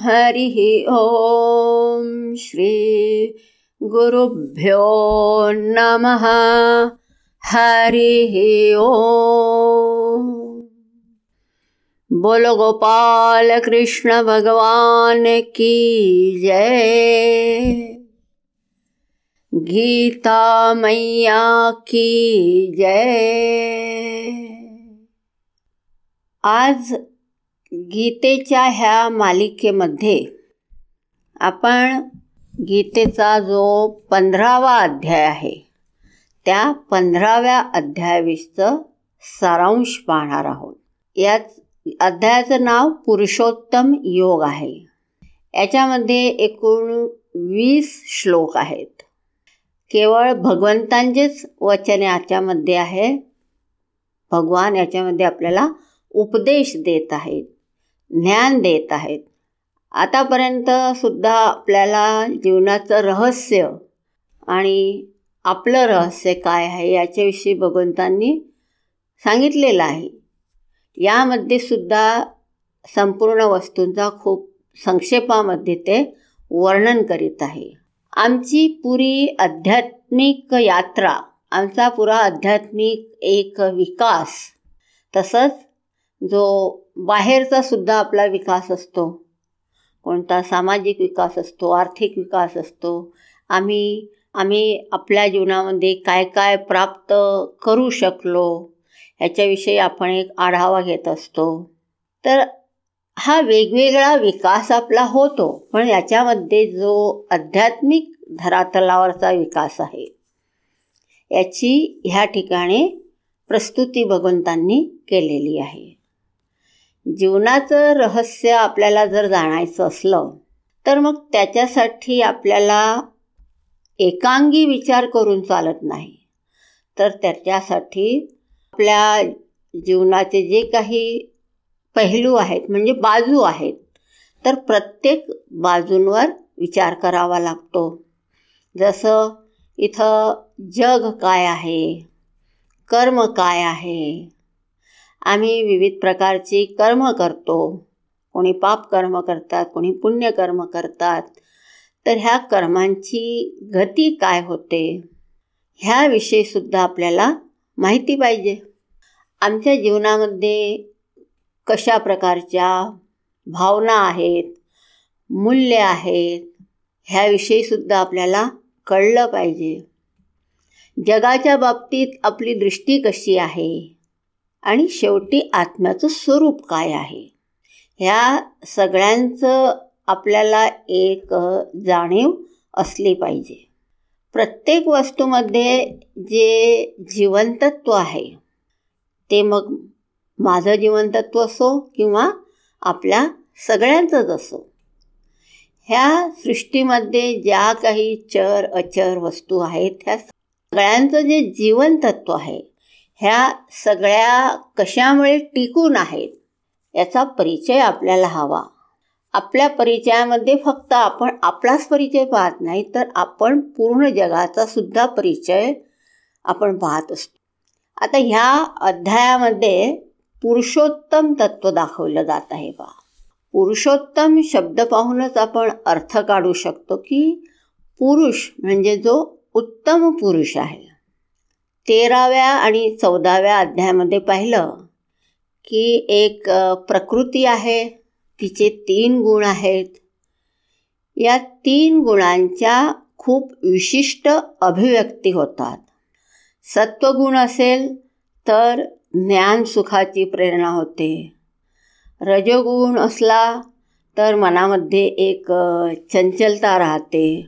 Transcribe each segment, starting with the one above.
हरिः ॐ श्रीगुरुभ्यो नमः। हरिः ॐ बोलो गोपाल कृष्ण भगवान की जय। गीता मैया की जय। आज गीतेच्या ह्या मालिकेमध्ये आपण गीतेचा जो पंधरावा अध्याय आहे त्या पंधराव्या अध्यायाविषचं सारांश पाहणार आहोत. याच अध्यायाचं नाव पुरुषोत्तम योग आहे. याच्यामध्ये एकूण वीस श्लोक आहेत. केवळ भगवंतांचेच वचन याच्यामध्ये आहे. भगवान याच्यामध्ये आपल्याला उपदेश देत आहेत. ज्ञान देत आहेत. आतापर्यंत सुद्धा आपल्याला जीवनाचं रहस्य आणि आपलं रहस्य काय आहे याच्याविषयी भगवंतांनी सांगितलेलं आहे. यामध्ये सुद्धा संपूर्ण वस्तूंचा खूप संक्षेपामध्ये ते वर्णन करीत आहे. आमची पुरी आध्यात्मिक यात्रा आमचा पुरा आध्यात्मिक एक विकास तसंच जो बाहेरचा सुद्धा आपला विकास असतो. कोणता सामाजिक विकास असतो आर्थिक विकास असतो. आम्ही आम्ही आपल्या जीवनामध्ये काय काय प्राप्त करू शकलो ह्याच्याविषयी आपण एक आढावा घेत असतो. तर हा वेगवेगळा विकास आपला होतो पण याच्यामध्ये जो आध्यात्मिक धरातलावरचा विकास आहे याची ह्या ठिकाणी प्रस्तुती भगवंतांनी केलेली आहे. जीवनाचं रहस्य आपल्याला जर जाणायचं असलं तर मग त्याच्यासाठी आपल्याला एकांगी विचार करून चालत नाही. तर त्याच्यासाठी आपल्या जीवनाचे जे काही पैलू आहेत म्हणजे बाजू आहेत तर प्रत्येक बाजूंवर विचार करावा लागतो. जसं इथं जग काय आहे कर्म काय आहे आम्ही विविध प्रकारची कर्म करतो. कोणी पाप कर्म करतात कोणी पुण्यकर्म करतात. तर ह्या कर्मांची गती काय होते? ह्याविषयीसुद्धा आपल्याला माहिती पाहिजे. आमच्या जीवनामध्ये कशा प्रकारच्या भावना आहेत मूल्य आहेत ह्याविषयीसुद्धा आपल्याला कळलं पाहिजे. जगाच्या बाबतीत आपली दृष्टी कशी आहे? आणि शेवटी आत्म्याचं स्वरूप काय आहे? ह्या सगळ्यांचं आपल्याला एक जाणीव असली पाहिजे. प्रत्येक वस्तूमध्ये जे जीवनतत्व आहे ते मग माझं जीवनतत्व असो किंवा आपल्या सगळ्यांचंच असो. ह्या सृष्टीमध्ये ज्या काही चर अचर वस्तू आहेत ह्या सगळ्यांचं जे जीवनतत्व आहे ह्या सगळ्या कशामुळे टिकून आहेत याचा परिचय आपल्याला हवा. आपल्या परिचयामध्ये फक्त आपण आपलाच परिचय पाहत नाही तर आपण पूर्ण जगाचा सुद्धा परिचय आपण पाहत असतो. आता ह्या अध्यायामध्ये पुरुषोत्तम तत्व दाखवलं जात आहे बा. पुरुषोत्तम शब्द पाहूनच आपण अर्थ काढू शकतो की पुरुष म्हणजे जो उत्तम पुरुष आहे. तेराव्या आणि चौदाव्या अध्यायामध्ये पाहिलं की एक प्रकृती आहे तिचे तीन गुण आहेत. या तीन गुणांच्या खूप विशिष्ट अभिव्यक्ती होतात. सत्वगुण असेल तर ज्ञानसुखाची प्रेरणा होते. रजोगुण असला तर मनामध्ये एक चंचलता राहते.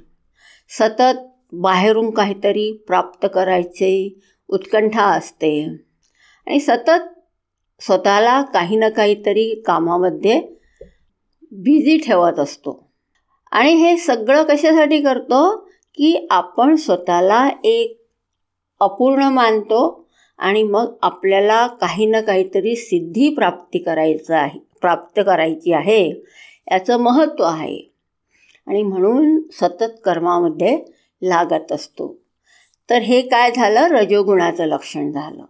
सतत बाहेरून काहीतरी प्राप्त करायचे उत्कंठा असते. आणि सतत स्वतःला काही ना काहीतरी कामामध्ये बिझी ठेवत असतो. आणि हे सगळं कशासाठी करतो? की आपण स्वतःला एक अपूर्ण मानतो आणि मग आपल्याला काही ना काहीतरी सिद्धी प्राप्ती करायचं आहे प्राप्त करायची आहे याचं महत्त्व आहे. आणि म्हणून सतत कर्मामध्ये लागत असतो. तर हे काय झालं? रजोगुणाचं लक्षण झालं.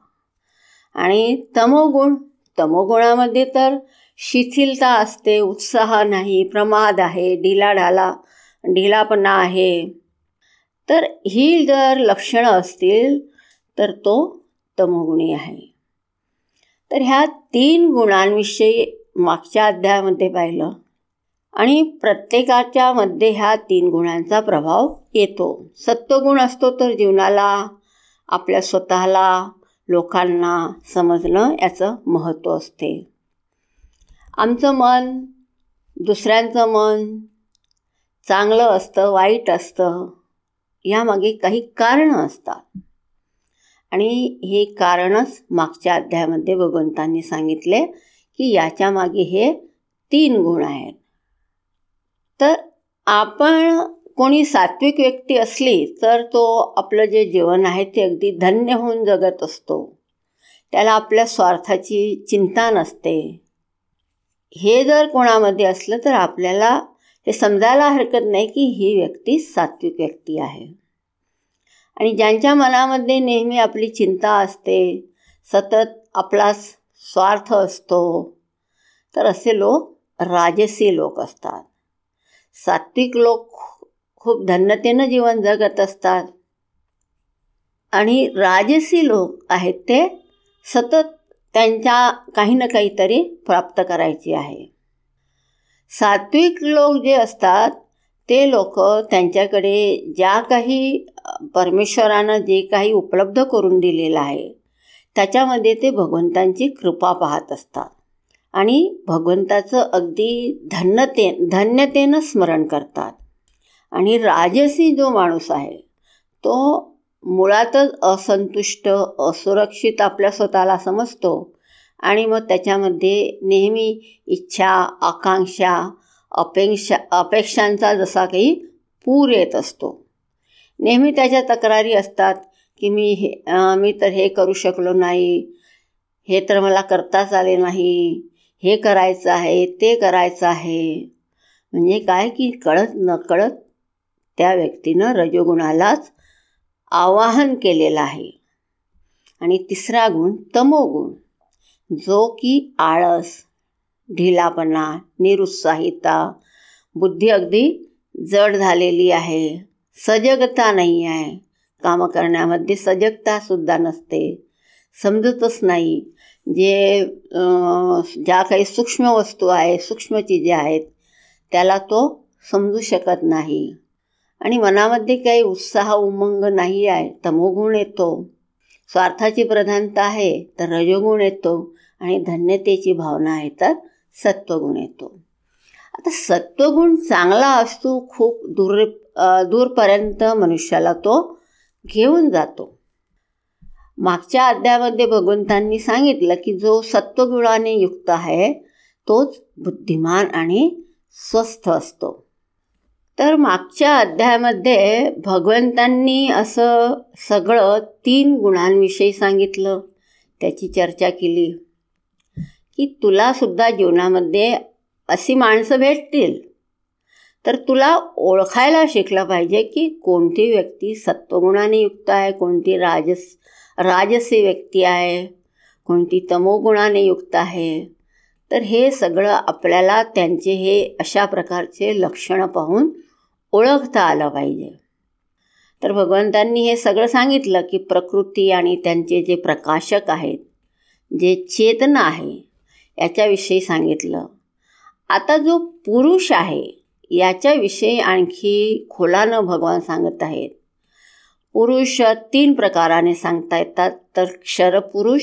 आणि तमोगुण तमोगुणामध्ये तर शिथिलता असते उत्साह नाही प्रमाद आहे ढिलाढाला ढिलापणा आहे. तर ही जर लक्षणं असतील तर तो तमोगुणी आहे. तर ह्या तीन गुणांविषयी मागच्या अध्यायामध्ये पाहिलं. आणि प्रत्येकाच्या मध्ये ह्या तीन गुणांचा प्रभाव येतो. सत्वगुण असतो तर जीवनाला आपल्या स्वतःला लोकांना समजणं याचं महत्त्व असते. आमचं मन दुसऱ्यांचं मन चांगलं असतं वाईट असतं यामागे काही कारणं असतात. आणि हे कारणच मागच्या अध्यायामध्ये भगवंतांनी सांगितले की याच्यामागे हे तीन गुण आहेत. तर आपण कोणी सात्विक व्यक्ती असली तर तो आपलं जे जीवन आहे ते अगदी धन्य होऊन जगत असतो. त्याला आपल्या स्वार्थाची चिंता नसते. हे जर कोणामध्ये असलं तर आपल्याला हे समजायला हरकत नाही की ही व्यक्ती सात्विक व्यक्ती आहे. आणि ज्यांच्या मनामध्ये नेहमी आपली चिंता असते सतत आपला स्वार्थ असतो तर असे लोक राजसी लोक असतात. सात्विक लोक खूप धन्यतेनं जीवन जगत असतात. आणि राजसी लोक आहेत ते सतत त्यांच्या काही ना काहीतरी प्राप्त करायची आहे. सात्विक लोक जे असतात ते लोक त्यांच्याकडे ज्या काही परमेश्वरानं जे काही उपलब्ध करून दिलेलं आहे त्याच्यामध्ये ते भगवंतांची कृपा पाहत असतात. आणि भगवंताचं अगदी धन्यते धन्यतेनं स्मरण करतात. आणि राजसी जो माणूस आहे तो मुळातच असंतुष्ट असुरक्षित आपल्या स्वतःला समजतो आणि मग त्याच्यामध्ये नेहमी इच्छा आकांक्षा अपेक्षा अपेक्षांचा जसा काही पूर येत असतो. नेहमी त्याच्या तक्रारी असतात की मी हे मी तर हे करू शकलो नाही हे तर मला करताच आले नाही. हे करायचं आहे ते करायचं आहे. म्हणजे काय की कळत न कळत त्या व्यक्तीनं रजोगुणालाच आवाहन केलेलं आहे. आणि तिसरा गुण तमोगुण. जो की आळस ढिलापणा निरुत्साहिता बुद्धी अगदी जड झालेली आहे. सजगता नाही आहे. कामं करण्यामध्ये सजगतासुद्धा नसते. समजतच नाही. जे ज्या काही सूक्ष्म वस्तू आहे सूक्ष्म चिजे आहेत त्याला तो समजू शकत नाही. आणि मनामध्ये काही उत्साह उमंग नाही आहे तमोगुण येतो. स्वार्थाची प्रधानता आहे तर रजोगुण येतो. आणि धन्यतेची भावना आहे तर सत्वगुण येतो. आता सत्वगुण चांगला असतो खूप दूर दूरपर्यंत मनुष्याला तो घेऊन जातो. मागच्या अध्यायामध्ये भगवंतांनी सांगितलं की जो सत्वगुणाने युक्त आहे तोच बुद्धिमान आणि स्वस्थ असतो. तर मागच्या अध्यायामध्ये भगवंतांनी असं सगळं तीन गुणांविषयी सांगितलं. त्याची चर्चा केली की तुलासुद्धा जीवनामध्ये अशी माणसं भेटतील. तर तुला ओळखायला शिकलं पाहिजे की कोणती व्यक्ती सत्वगुणाने युक्त आहे कोणती राजस राजसी व्यक्ती आहे. कोणती तमोगुणाने युक्त आहे. तर हे सगळं आपल्याला त्यांचे हे अशा प्रकारचे लक्षणं पाहून ओळखता आलं पाहिजे. तर भगवंतांनी हे सगळं सांगितलं की प्रकृती आणि त्यांचे जे प्रकाशक आहेत जे चेतना आहे याच्याविषयी सांगितलं. आता जो पुरुष आहे याच्याविषयी आणखी खोलानं भगवान सांगत आहेत. पुरुष तीन प्रकाराने सांगता येतात. तर क्षरपुरुष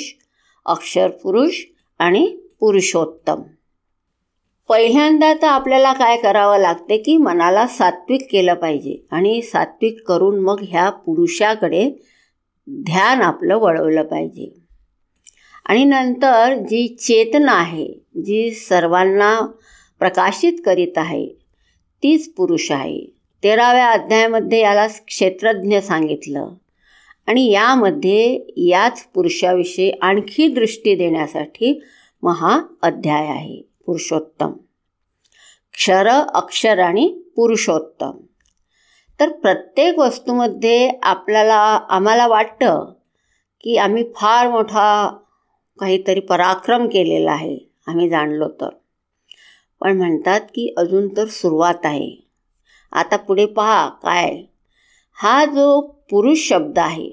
अक्षरपुरुष आणि पुरुषोत्तम. पहिल्यांदा तर आपल्याला काय करावं लागते की मनाला सात्विक केलं पाहिजे आणि सात्विक करून मग ह्या पुरुषाकडे ध्यान आपलं वळवलं पाहिजे. आणि नंतर जी चेतना आहे जी सर्वांना प्रकाशित करीत आहे तीच पुरुष आहे. तेराव्या अध्यायामध्ये याला क्षेत्रज्ञ सांगितलं. आणि यामध्ये याच पुरुषाविषयी आणखी दृष्टी देण्यासाठी महा अध्याय आहे. पुरुषोत्तम. क्षर अक्षर आणि पुरुषोत्तम. तर प्रत्येक वस्तूमध्ये आपल्याला आम्हाला वाटतं की आम्ही फार मोठा काहीतरी पराक्रम केलेला आहे आम्ही जाणलो तर. पण म्हणतात की अजून तर सुरुवात आहे. आता पुढे पहा काय. हा जो पुरुष शब्द आहे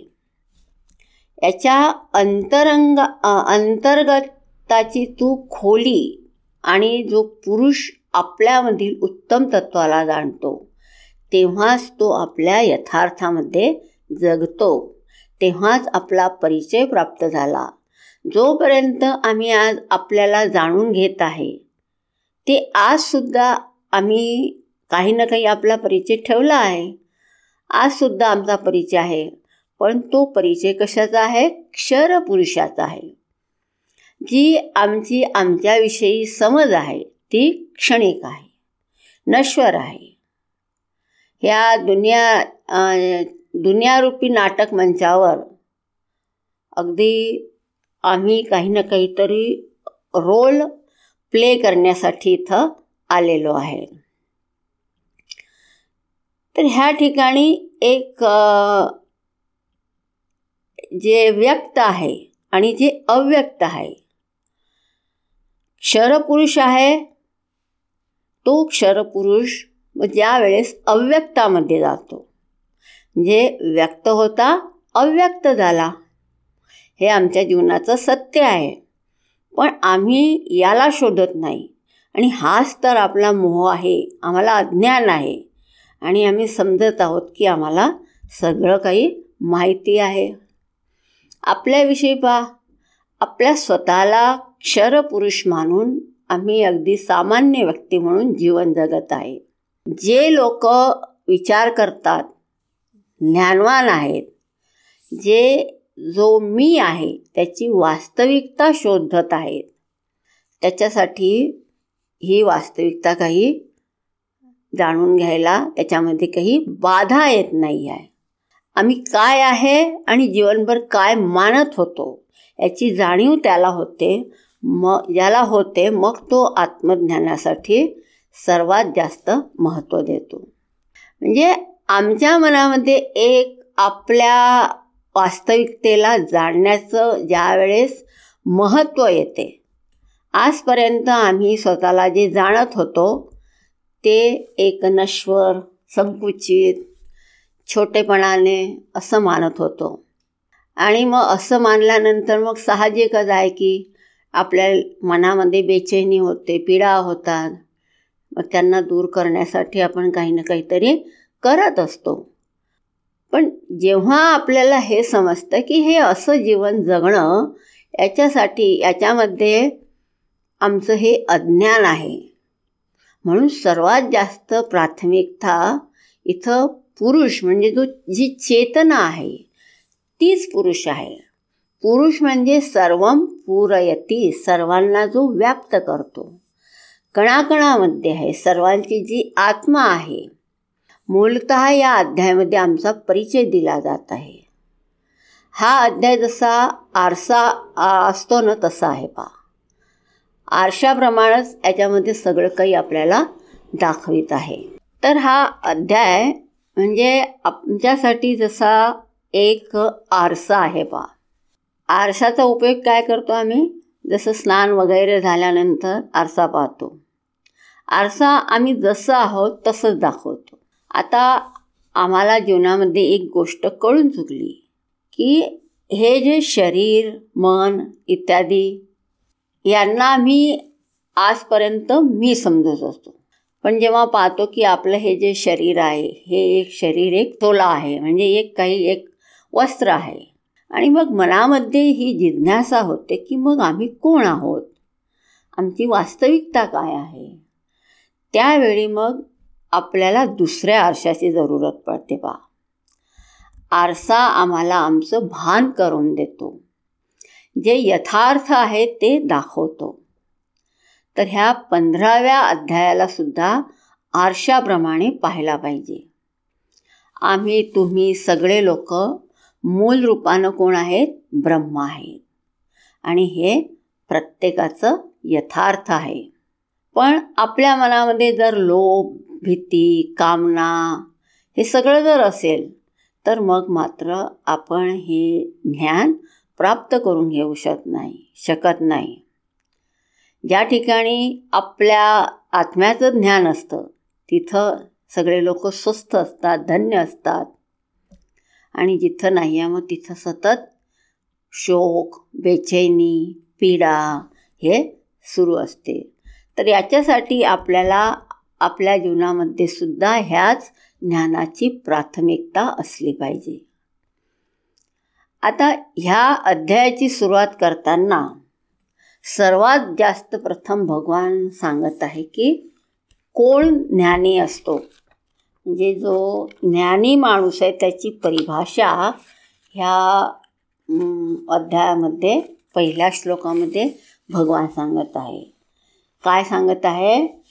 याच्या अंतरंग अंतर्गताची तू खोली आणि जो पुरुष आपल्यामधील उत्तम तत्वाला जाणतो तेव्हाच तो आपल्या यथार्थामध्ये जगतो. तेव्हाच आपला परिचय प्राप्त झाला. जोपर्यंत आम्ही आज आपल्याला जाणून घेत आहे ते आजसुद्धा आम्ही काही ना काही आपला परिचय ठेवला आहे. आजसुद्धा आमचा परिचय आहे. पण तो परिचय कशाचा आहे? क्षरपुरुषाचा आहे. जी आमची आमच्याविषयी समज आहे ती क्षणिक आहे. नश्वर आहे. ह्या दुनिया दुनियारूपी नाटक मंचावर अगदी आम्ही काही ना काहीतरी रोल प्ले करण्यासाठी इथं आलेलो आहे. तर ह्या ठिकाणी एक जे व्यक्त आहे आणि जे अव्यक्त आहे. क्षरपुरुष आहे. तो क्षरपुरुष ज्या वेळेस अव्यक्तामध्ये जातो. जे व्यक्त होता अव्यक्त झाला. हे आमच्या जीवनाचं सत्य आहे. पण आम्ही याला शोधत नाही. आणि हाच तर आपला मोह आहे आम्हाला अज्ञान आहे. आणि आम्ही समजत आहोत की आम्हाला सगळं काही माहिती आहे. आपल्याविषयी पहा. आपल्या स्वतःला क्षरपुरुष मानून आम्ही अगदी सामान्य व्यक्ती म्हणून जीवन जगत आहे. जे लोक विचार करतात ज्ञानवान आहेत जे जो मी आहे त्याची वास्तविकता शोधत आहेत. त्याच्यासाठी ही वास्तविकता काही जाणून घ्यायला त्याच्यामध्ये काही बाधा येत नाही आहे. आम्ही काय आहे आणि जीवनभर काय मानत होतो याची जाणीव त्याला होते. मग ज्याला होते मग तो आत्मज्ञानासाठी सर्वात जास्त महत्त्व देतो. म्हणजे आमच्या मनामध्ये एक आपल्या वास्तविकतेला जाणण्याचं ज्यावेळेस महत्त्व येते आजपर्यंत आम्ही स्वतःला जे जाणत होतो ते एक नश्वर संकुचित छोटेपणाने असं मानत होतो. आणि मग असं मानल्यानंतर मग साहजिकच आहे की आपल्या मनामध्ये बेचैनी होते पीडा होतात. मग त्यांना दूर करण्यासाठी आपण काही ना काहीतरी करत असतो. पण जेव्हा आपल्याला हे समजतं की हे असं जीवन जगणं याच्यासाठी याच्यामध्ये आमचं हे अज्ञान आहे. म्हणून सर्वात जास्त प्राथमिकता इथं पुरुष म्हणजे जो जी चेतना आहे तीच पुरुष आहे. पुरुष म्हणजे सर्व पूरयती सर्वांना जो व्याप्त करतो. कणाकणामध्ये आहे सर्वांची जी आत्मा आहे मूलत या अध्यायामध्ये आमचा परिचय दिला जात आहे. हा अध्याय जसा आरसा असतो ना तसा आहे पा आरशाप्रमाणेच याच्यामध्ये सगळं काही आपल्याला दाखवित आहे. तर हा अध्याय म्हणजे आमच्यासाठी जसा एक आरसा आहे पा आरशाचा उपयोग काय करतो आम्ही? जसं स्नान वगैरे झाल्यानंतर आरसा पाहतो. आरसा आम्ही जसं आहोत तसंच दाखवतो. आता आम्हाला जीवनामध्ये एक गोष्ट कळून चुकली की हे जे शरीर मन इत्यादी यांना मी आजपर्यंत मी समजत असतो. पण जेव्हा पाहतो की आपलं हे जे शरीर आहे हे एक शरीर एक तोला आहे म्हणजे एक काही एक वस्त्र आहे. आणि मग मनामध्ये ही जिज्ञासा होते की मग आम्ही कोण आहोत? आमची वास्तविकता काय आहे? त्यावेळी मग आपल्याला दुसऱ्या आरशाची जरूरत पडते बा. आरसा आम्हाला आमचं भान करून देतो. जे यथार्थ आहे ते दाखवतो. तर ह्या पंधराव्या अध्यायाला सुद्धा आरशाप्रमाणे पाहायला पाहिजे. आम्ही तुम्ही सगळे लोक मूल रूपानं कोण आहेत? ब्रह्म आहेत आणि हे प्रत्येकाचं यथार्थ आहे. पण आपल्या मनामध्ये जर लोभ भीती कामना हे सगळं जर असेल तर मग मात्र आपण हे ज्ञान प्राप्त करून घेऊ शकत नाही शकत नाही. ज्या ठिकाणी आपल्या आत्म्याचं ज्ञान असतं तिथं सगळे लोक स्वस्थ असतात धन्य असतात. आणि जिथं नाही आहे मग तिथं सतत शोक बेचैनी पीडा हे सुरू असते. तर याच्यासाठी आपल्याला आपल्या जीवनामध्ये सुद्धा ह्याच ज्ञानाची प्राथमिकता असली पाहिजे. आता ह्या अध्यायाची सुरुवात करताना सर्वात जास्त प्रथम भगवान सांगत आहे की कोण ज्ञानी असतो. म्हणजे जो ज्ञानी माणूस आहे त्याची परिभाषा ह्या अध्यायामध्ये पहिल्या श्लोकामध्ये भगवान सांगत आहे. काय सांगत आहे?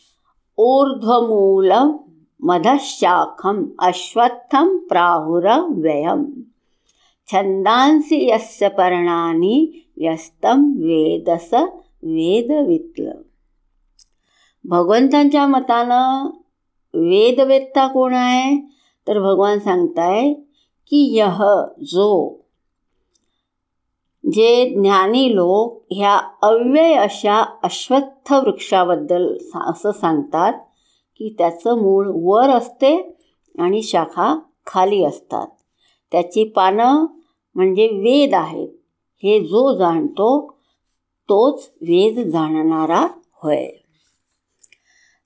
ऊर्ध्वमूलम मधशाखम अश्वत्थम प्राहुर व्ययम. छंदांसी यस्य पर्णानी यस्तम वेदस वेदवितल भगवंतांच्या मतानं वेदवेत्ता कोण आहे? तर भगवान सांगताय की यह जो जे ज्ञानी लोक ह्या अव्यय अशा अश्वत्थ वृक्षाबद्दल असं सांगतात की त्याचं मूळ वर असते आणि शाखा खाली असतात. त्याची पानं म्हणजे वेद आहेत हे जो जाणतो तोच वेद जाणणारा होय.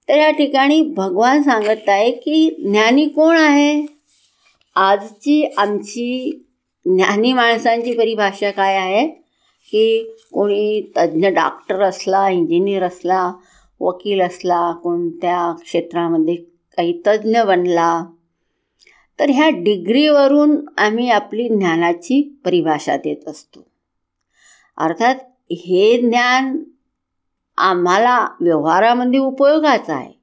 तर या ठिकाणी भगवान सांगत आहे की ज्ञानी कोण आहे? आजची आमची ज्ञानी माणसांची परिभाषा काय आहे? की कोणी तज्ज्ञ डॉक्टर असला इंजिनियर असला वकील असला कोणत्या क्षेत्रामध्ये काही तज्ज्ञ बनला तर ह्या डिग्रीवरून आम्ही आपली ज्ञानाची परिभाषा देत असतो. अर्थात हे ज्ञान आम्हाला व्यवहारामध्ये उपयोगाचं आहे.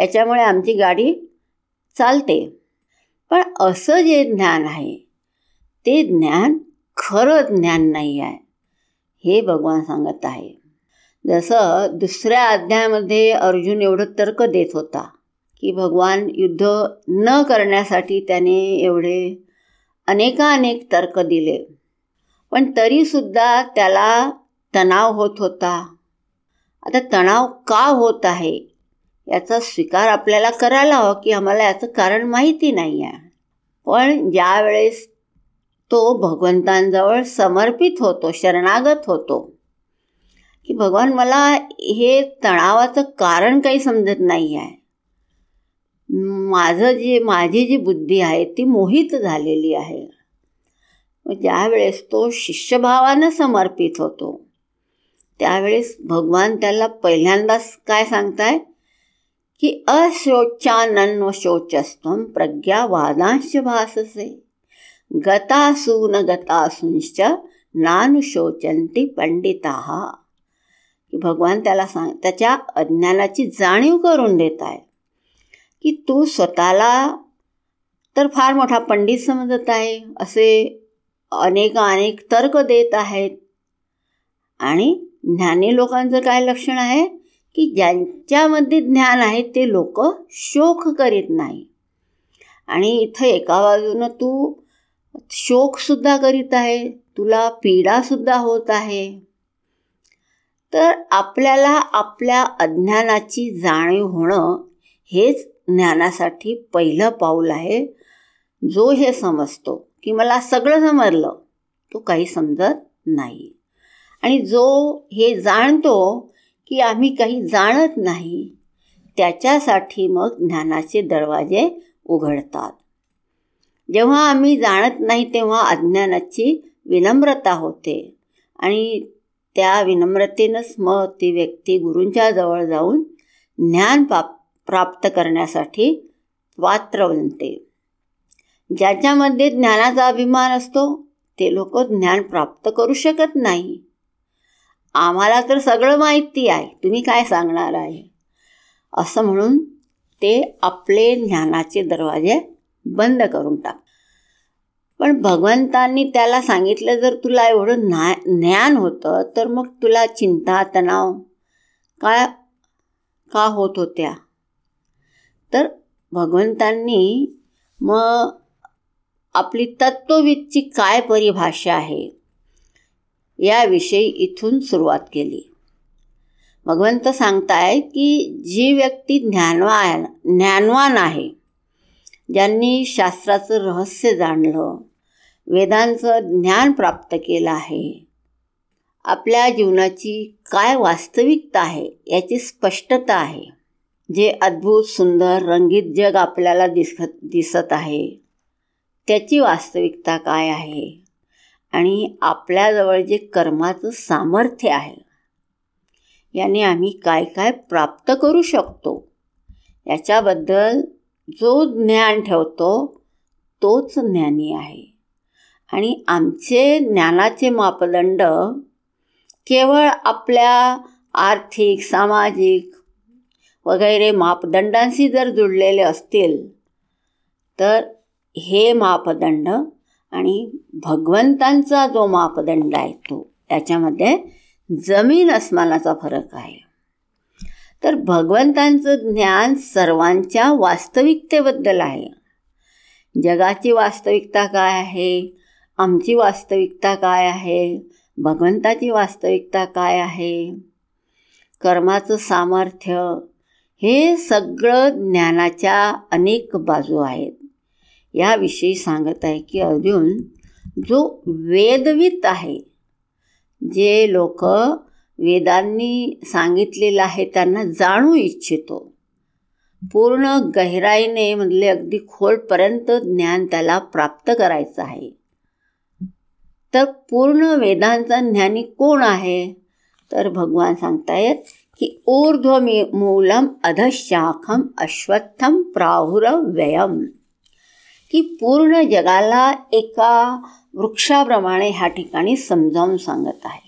याच्यामुळे आमची गाडी चालते. पण असं जे ज्ञान आहे ते ज्ञान खरं ज्ञान नाही आहे हे भगवान सांगत आहे. जसं दुसऱ्या अध्यायामध्ये अर्जुन एवढं तर्क देत होता की भगवान युद्ध न करण्यासाठी त्याने एवढे अनेकानेक तर्क दिले. पण तरीसुद्धा त्याला तणाव होत होता. आता तणाव का होत आहे? याचा स्वीकार आपल्याला करायला हवा की आम्हाला याचं कारण माहिती नाही आहे पण ज्यावेळेस तो भगवंतांजवळ समर्पित होतो शरणागत होतो की भगवान मला हे तणावाचं कारण काही समजत नाही आहे माझं जे माझी जी बुद्धी आहे ती मोहित झालेली आहे. ज्यावेळेस तो शिष्यभावानं समर्पित होतो त्यावेळेस भगवान त्याला पहिल्यांदाच काय सांगताय की अशोचानन्व शोचस्तम प्रज्ञा वादांश भाससे गतासून गतासूंश्च नानुशोचंती पंडिता. भगवान त्याला सांग त्याच्या अज्ञानाची जाणीव करून देत आहे की तू स्वतःला तर फार मोठा पंडित समजत आहे. असे अनेक अनेक तर्क देत आहेत. आणि ज्ञानी लोकांचं काय लक्षण आहे? की ज्यांच्यामध्ये ज्ञान आहे ते लोक शोक करीत नाही. आणि इथं एका बाजूनं तू शोकसुद्धा करीत आहे. तुला पीडासुद्धा होत आहे. तर आपल्याला आपल्या अज्ञानाची जाणीव होणं हेच ज्ञानासाठी पहिलं पाऊल आहे जो हे समजतो की मला सगळं समजलं तो काही समजत नाही. आणि जो हे जाणतो की आम्ही काही जाणत नाही त्याच्यासाठी मग ज्ञानाचे दरवाजे उघडतात. जेव्हा आम्ही जाणत नाही तेव्हा अज्ञानाची विनम्रता होते. आणि त्या विनम्रतेनंच मग ती व्यक्ती गुरूंच्या जवळ जाऊन ज्ञान पाप प्राप्त करण्यासाठी पात्र बनते ज्याच्यामध्ये ज्ञानाचा अभिमान असतो ते लोक ज्ञान प्राप्त करू शकत नाही. आम्हाला तर सगळं माहिती आहे. तुम्ही काय सांगणार आहे? असं म्हणून ते आपले ज्ञानाचे दरवाजे बंद करून टाक. पण भगवंतांनी त्याला सांगितलं जर तुला एवढं ना ज्ञान होतं तर मग तुला चिंता तणाव काय का होत होत्या? तर भगवंतांनी मग आपली तत्वविदची काय परिभाषा आहे याविषयी इथून सुरुवात केली. भगवंत सांगताय की जी व्यक्ती ज्ञानवान ज्ञानवान आहे ज्यांनी शास्त्राचं रहस्य जाणलं वेदांचं ज्ञान प्राप्त केलं आहे आपल्या जीवनाची काय वास्तविकता आहे याची स्पष्टता आहे. जे अद्भुत सुंदर रंगीत जग आपल्याला दिसत दिसत आहे त्याची वास्तविकता काय आहे? आणि आपल्याजवळ जे कर्माचं सामर्थ्य आहे याने आम्ही काय काय प्राप्त करू शकतो? याच्याबद्दल जो ज्ञान ठेवतो तोच ज्ञानी आहे. आणि आमचे ज्ञानाचे मापदंड केवळ आपल्या आर्थिक सामाजिक वगैरे मापदंडांशी जर जुळलेले असतील तर हे मापदंड आणि भगवंतांचा जो मापदंड आहे तो त्याच्यामध्ये जमीन अस्मानाचा फरक आहे. तर भगवंतांचं ज्ञान सर्वांच्या वास्तविकतेबद्दल आहे. जगाची वास्तविकता काय आहे? आमची वास्तविकता काय आहे? भगवंताची वास्तविकता काय आहे? कर्माचं सामर्थ्य हे सगळं ज्ञानाच्या अनेक बाजू आहेत. याविषयी सांगत आहे की अर्जुन जो वेदवित आहे जे लोक वेदांनी सांगितलेलं आहे त्यांना जाणू इच्छितो. पूर्ण गहिराईने म्हणजे अगदी खोलपर्यंत ज्ञान त्याला प्राप्त करायचं आहे. तर पूर्ण वेदांचा ज्ञानी कोण आहे? तर भगवान सांगतायत की ऊर्ध्वमूलम अधशाखम अश्वत्थम व्ययम की पूर्ण जगाला एका वृक्षाप्रमाणे ह्या ठिकाणी समजावून सांगत आहे।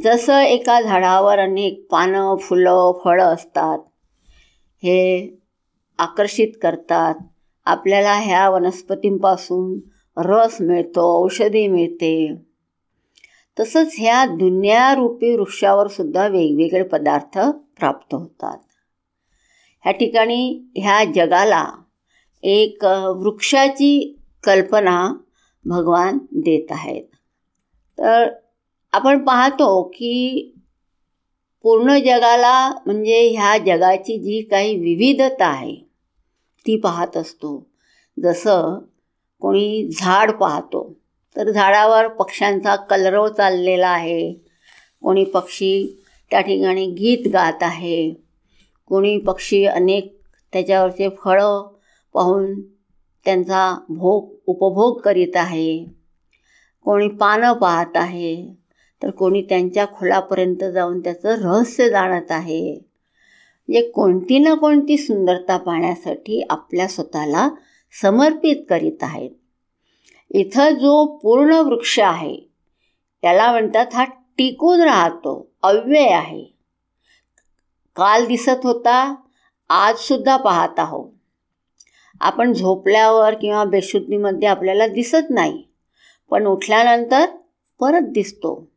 जसं एका झाडावर अनेक पानं फुलं फळं असतात हे आकर्षित करतात आपल्याला ह्या वनस्पतींपासून रस मिळतो औषधी मिळते तसंच ह्या दुनियारूपी वृक्षावर सुद्धा वेगवेगळे पदार्थ प्राप्त होतात. ह्या ठिकाणी ह्या जगाला एक वृक्षाची कल्पना भगवान देत आहेत. तर आपण पाहतो की पूर्ण जगाला म्हणजे ह्या जगाची जी काही विविधता आहे ती पाहत असतो. जसं कोणी झाड पाहतो तर झाडावर पक्ष्यांचा कलरव चाललेला आहे. कोणी पक्षी त्या ठिकाणी गीत गात आहे. कोणी पक्षी अनेक त्याच्यावरचे फळं पाहून त्यांचा भोग उपभोग करीत आहे. कोणी पानं पाहत आहे. तर कोणी त्यांच्या खोलापर्यंत जाऊन त्याचं रहस्य जाणत आहे. म्हणजे कोणती ना कोणती सुंदरता पाहण्यासाठी आपल्या स्वतःला समर्पित करीत आहेत. इथं जो पूर्ण वृक्ष आहे त्याला म्हणतात हा टिकून राहतो अव्यय आहे. काल दिसत होता आजसुद्धा पाहत आहोत. आपण झोपल्यावर किंवा बेशुद्धीमध्ये आपल्याला दिसत नाही पण उठल्यानंतर परत दिसतो.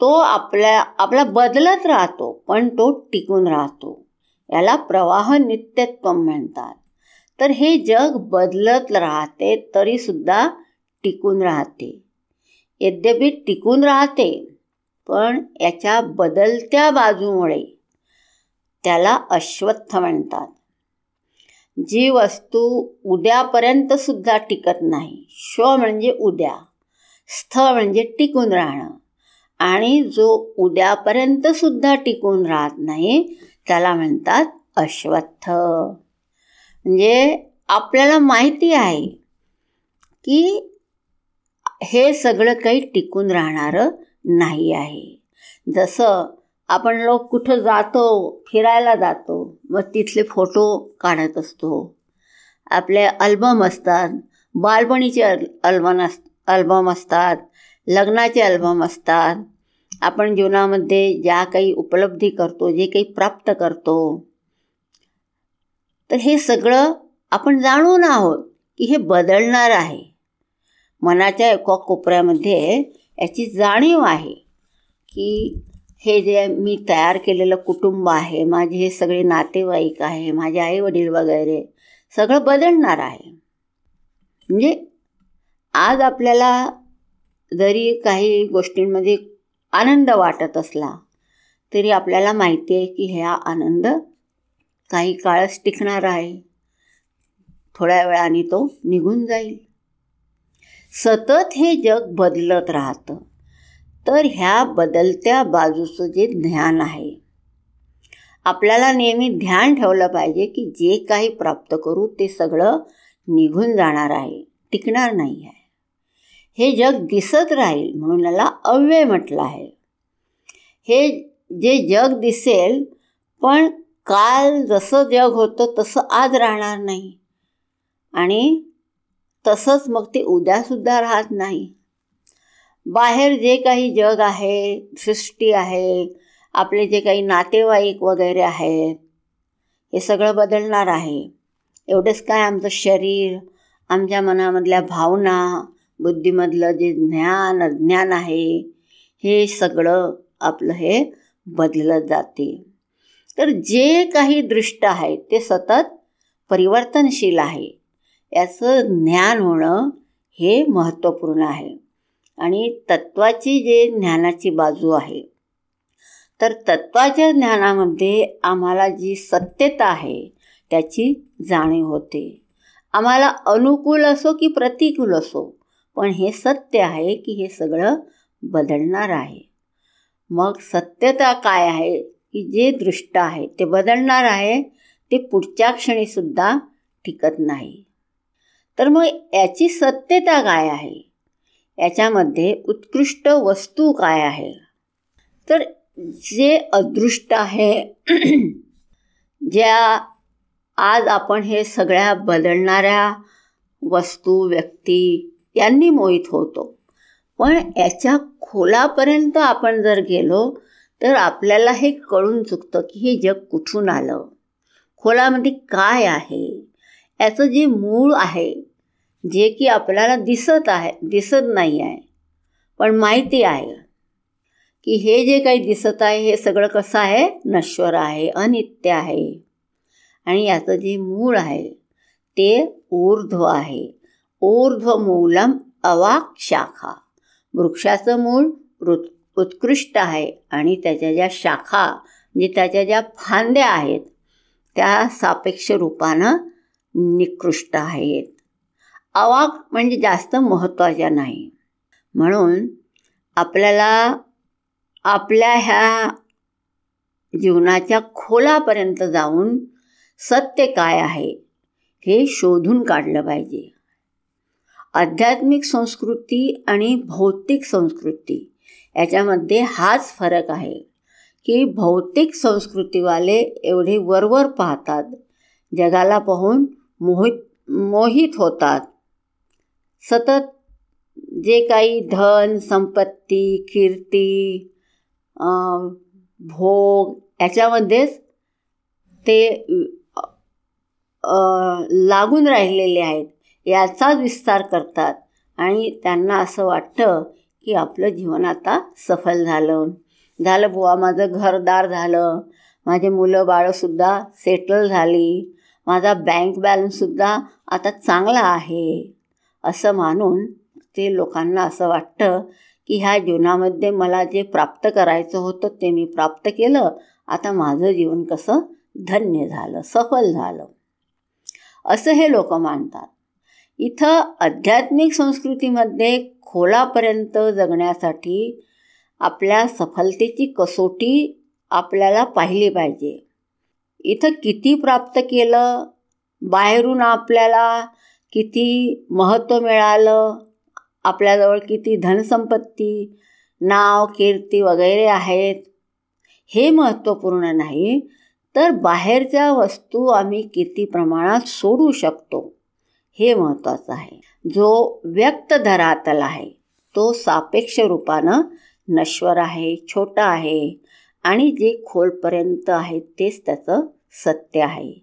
तो आपल्या आपला बदलत राहतो पण तो टिकून राहतो. याला प्रवाह नित्यत्व म्हणतात. तर हे जग बदलत राहते तरीसुद्धा टिकून राहते. यद्यपि टिकून राहते पण याच्या बदलत्या बाजूमुळे त्याला अश्वत्थ म्हणतात. जी वस्तू उद्यापर्यंत सुद्धा टिकत नाही श्व म्हणजे उद्या स्थ म्हणजे टिकून राहणं आणि जो उद्यापर्यंत सुद्धा टिकून राहत नाही त्याला म्हणतात अश्वत्थ. म्हणजे आपल्याला माहिती आहे की हे सगळं काही टिकून राहणारं नाही आहे. जसं आपण लोक कुठं जातो फिरायला जातो मग तिथले फोटो काढत असतो. आपले अल्बम असतात बालपणीचे अल अल्बम अस अल्बम असतात लग्नाचे अल्बम असतात. आपण जीवनामध्ये ज्या काही उपलब्धी करतो जे काही प्राप्त करतो तर हे सगळं आपण जाणून आहोत की हे बदलणार आहे. मनाच्या एका कोपऱ्यामध्ये याची जाणीव आहे की हे जे मी तयार केलेलं कुटुंब आहे माझे हे सगळे नातेवाईक आहे माझे आई वडील वगैरे सगळं बदलणार आहे. म्हणजे आज आपल्याला जरी काही गोष्टींमध्ये आनंद वाटत असला तरी आपल्याला माहिती आहे की ह्या आनंद काही काळच टिकणार आहे. थोड्या वेळाने तो निघून जाईल. सतत हे जग बदलत राहतं. तर ह्या बदलत्या बाजूचं जे ज्ञान आहे आपल्याला नेहमी ध्यान ठेवलं पाहिजे की जे काही प्राप्त करू ते सगळं निघून जाणार आहे टिकणार नाही आहे. हे जग दिसत राहील म्हणून याला अव्यय म्हटलं आहे. हे जे जग दिसेल पण काल जसं जग होतं तसं आज राहणार नाही. आणि तसंच मग ते उद्यासुद्धा राहत नाही. बाहेर जे काही जग आहे सृष्टी आहे आपले जे काही नातेवाईक वगैरे आहेत हे सगळं बदलणार आहे. एवढंच काय आमचं शरीर आमच्या मनामधल्या भावना बुद्धीमधलं जे ज्ञान अज्ञान आहे हे सगळं आपलं हे बदलत जाते. तर जे काही दृष्ट आहे ते सतत परिवर्तनशील आहे. याचं ज्ञान होणं हे महत्त्वपूर्ण आहे. आणि तत्वाची जे ज्ञानाची बाजू आहे तर तत्वाच्या ज्ञानामध्ये आम्हाला जी सत्यता आहे त्याची जाणीव होते. आम्हाला अनुकूल असो की प्रतिकूल असो पण हे सत्य आहे की हे सगळं बदलणार आहे. मग सत्यता काय आहे? की जे दृष्ट आहे ते बदलणार आहे ते पुढच्या क्षणीसुद्धा टिकत नाही. तर मग याची सत्यता काय आहे? याच्यामध्ये उत्कृष्ट वस्तू काय आहे? तर जे अदृष्ट आहे ज्या आज आपण हे सगळ्या बदलणाऱ्या वस्तू व्यक्ती यांनी मोहित होतो. पण याच्या खोलापर्यंत आपण जर गेलो तर आपल्याला हे कळून चुकतं की हे जग कुठून आलं? खोलामध्ये काय आहे? याचं जे मूळ आहे जे की आपल्याला दिसत आहे दिसत नाही आहे. पण माहिती आहे की हे जे काही दिसत आहे हे सगळं कसं आहे? नश्वर आहे अनित्य आहे. आणि याचं जे मूळ आहे ते ऊर्ध्व आहे. ऊर्ध्व मूलम अवाक शाखा. वृक्षाचं मूळ उत्कृष्ट आहे आणि त्याच्या ज्या शाखा म्हणजे त्याच्या ज्या फांद्या आहेत त्या सापेक्ष रूपानं निकृष्ट आहेत. अवाक म्हणजे जास्त महत्त्वाच्या नाही. म्हणून आपल्याला आपल्या ह्या जीवनाच्या खोलापर्यंत जाऊन सत्य काय आहे हे शोधून काढलं पाहिजे. आध्यात्मिक संस्कृती आणि भौतिक संस्कृती याच्यामध्ये हाच फरक आहे की भौतिक संस्कृतीवाले एवढे वरवर पाहतात जगाला पाहून मोहित मोहित होतात. सतत जे काही धन संपत्ती कीर्ती भोग याच्यामध्येच ते लागून राहिलेले आहेत. याचाच विस्तार करतात आणि त्यांना असं वाटतं की आपलं जीवन आता सफल झालं. झालं बुवा माझं घरदार झालं. माझे मुलं बाळंसुद्धा सेटल झाली. माझा बँक बॅलन्ससुद्धा आता चांगला आहे. असं मानून ते लोकांना असं वाटतं की ह्या जीवनामध्ये मला जे प्राप्त करायचं होतं ते मी प्राप्त केलं. आता माझं जीवन कसं धन्य झालं सफल झालं. असं हे लोक मानतात. इथं आध्यात्मिक संस्कृतीमध्ये खोलापर्यंत जगण्यासाठी आपल्या सफलतेची कसोटी आपल्याला पाहिली पाहिजे. इथं किती प्राप्त केलं बाहेरून आपल्याला किती महत्त्व मिळालं आपल्याजवळ किती धनसंपत्ती नाव कीर्ती वगैरे आहेत हे महत्त्वपूर्ण नाही. तर बाहेरच्या वस्तू आम्ही किती प्रमाणात सोडू शकतो हे महत्त्वाचं आहे. जो व्यक्त धरातल आहे तो सापेक्ष रूपानं नश्वर आहे छोटा आहे आणि जे खोलपर्यंत आहे तेच त्याचं सत्य आहे.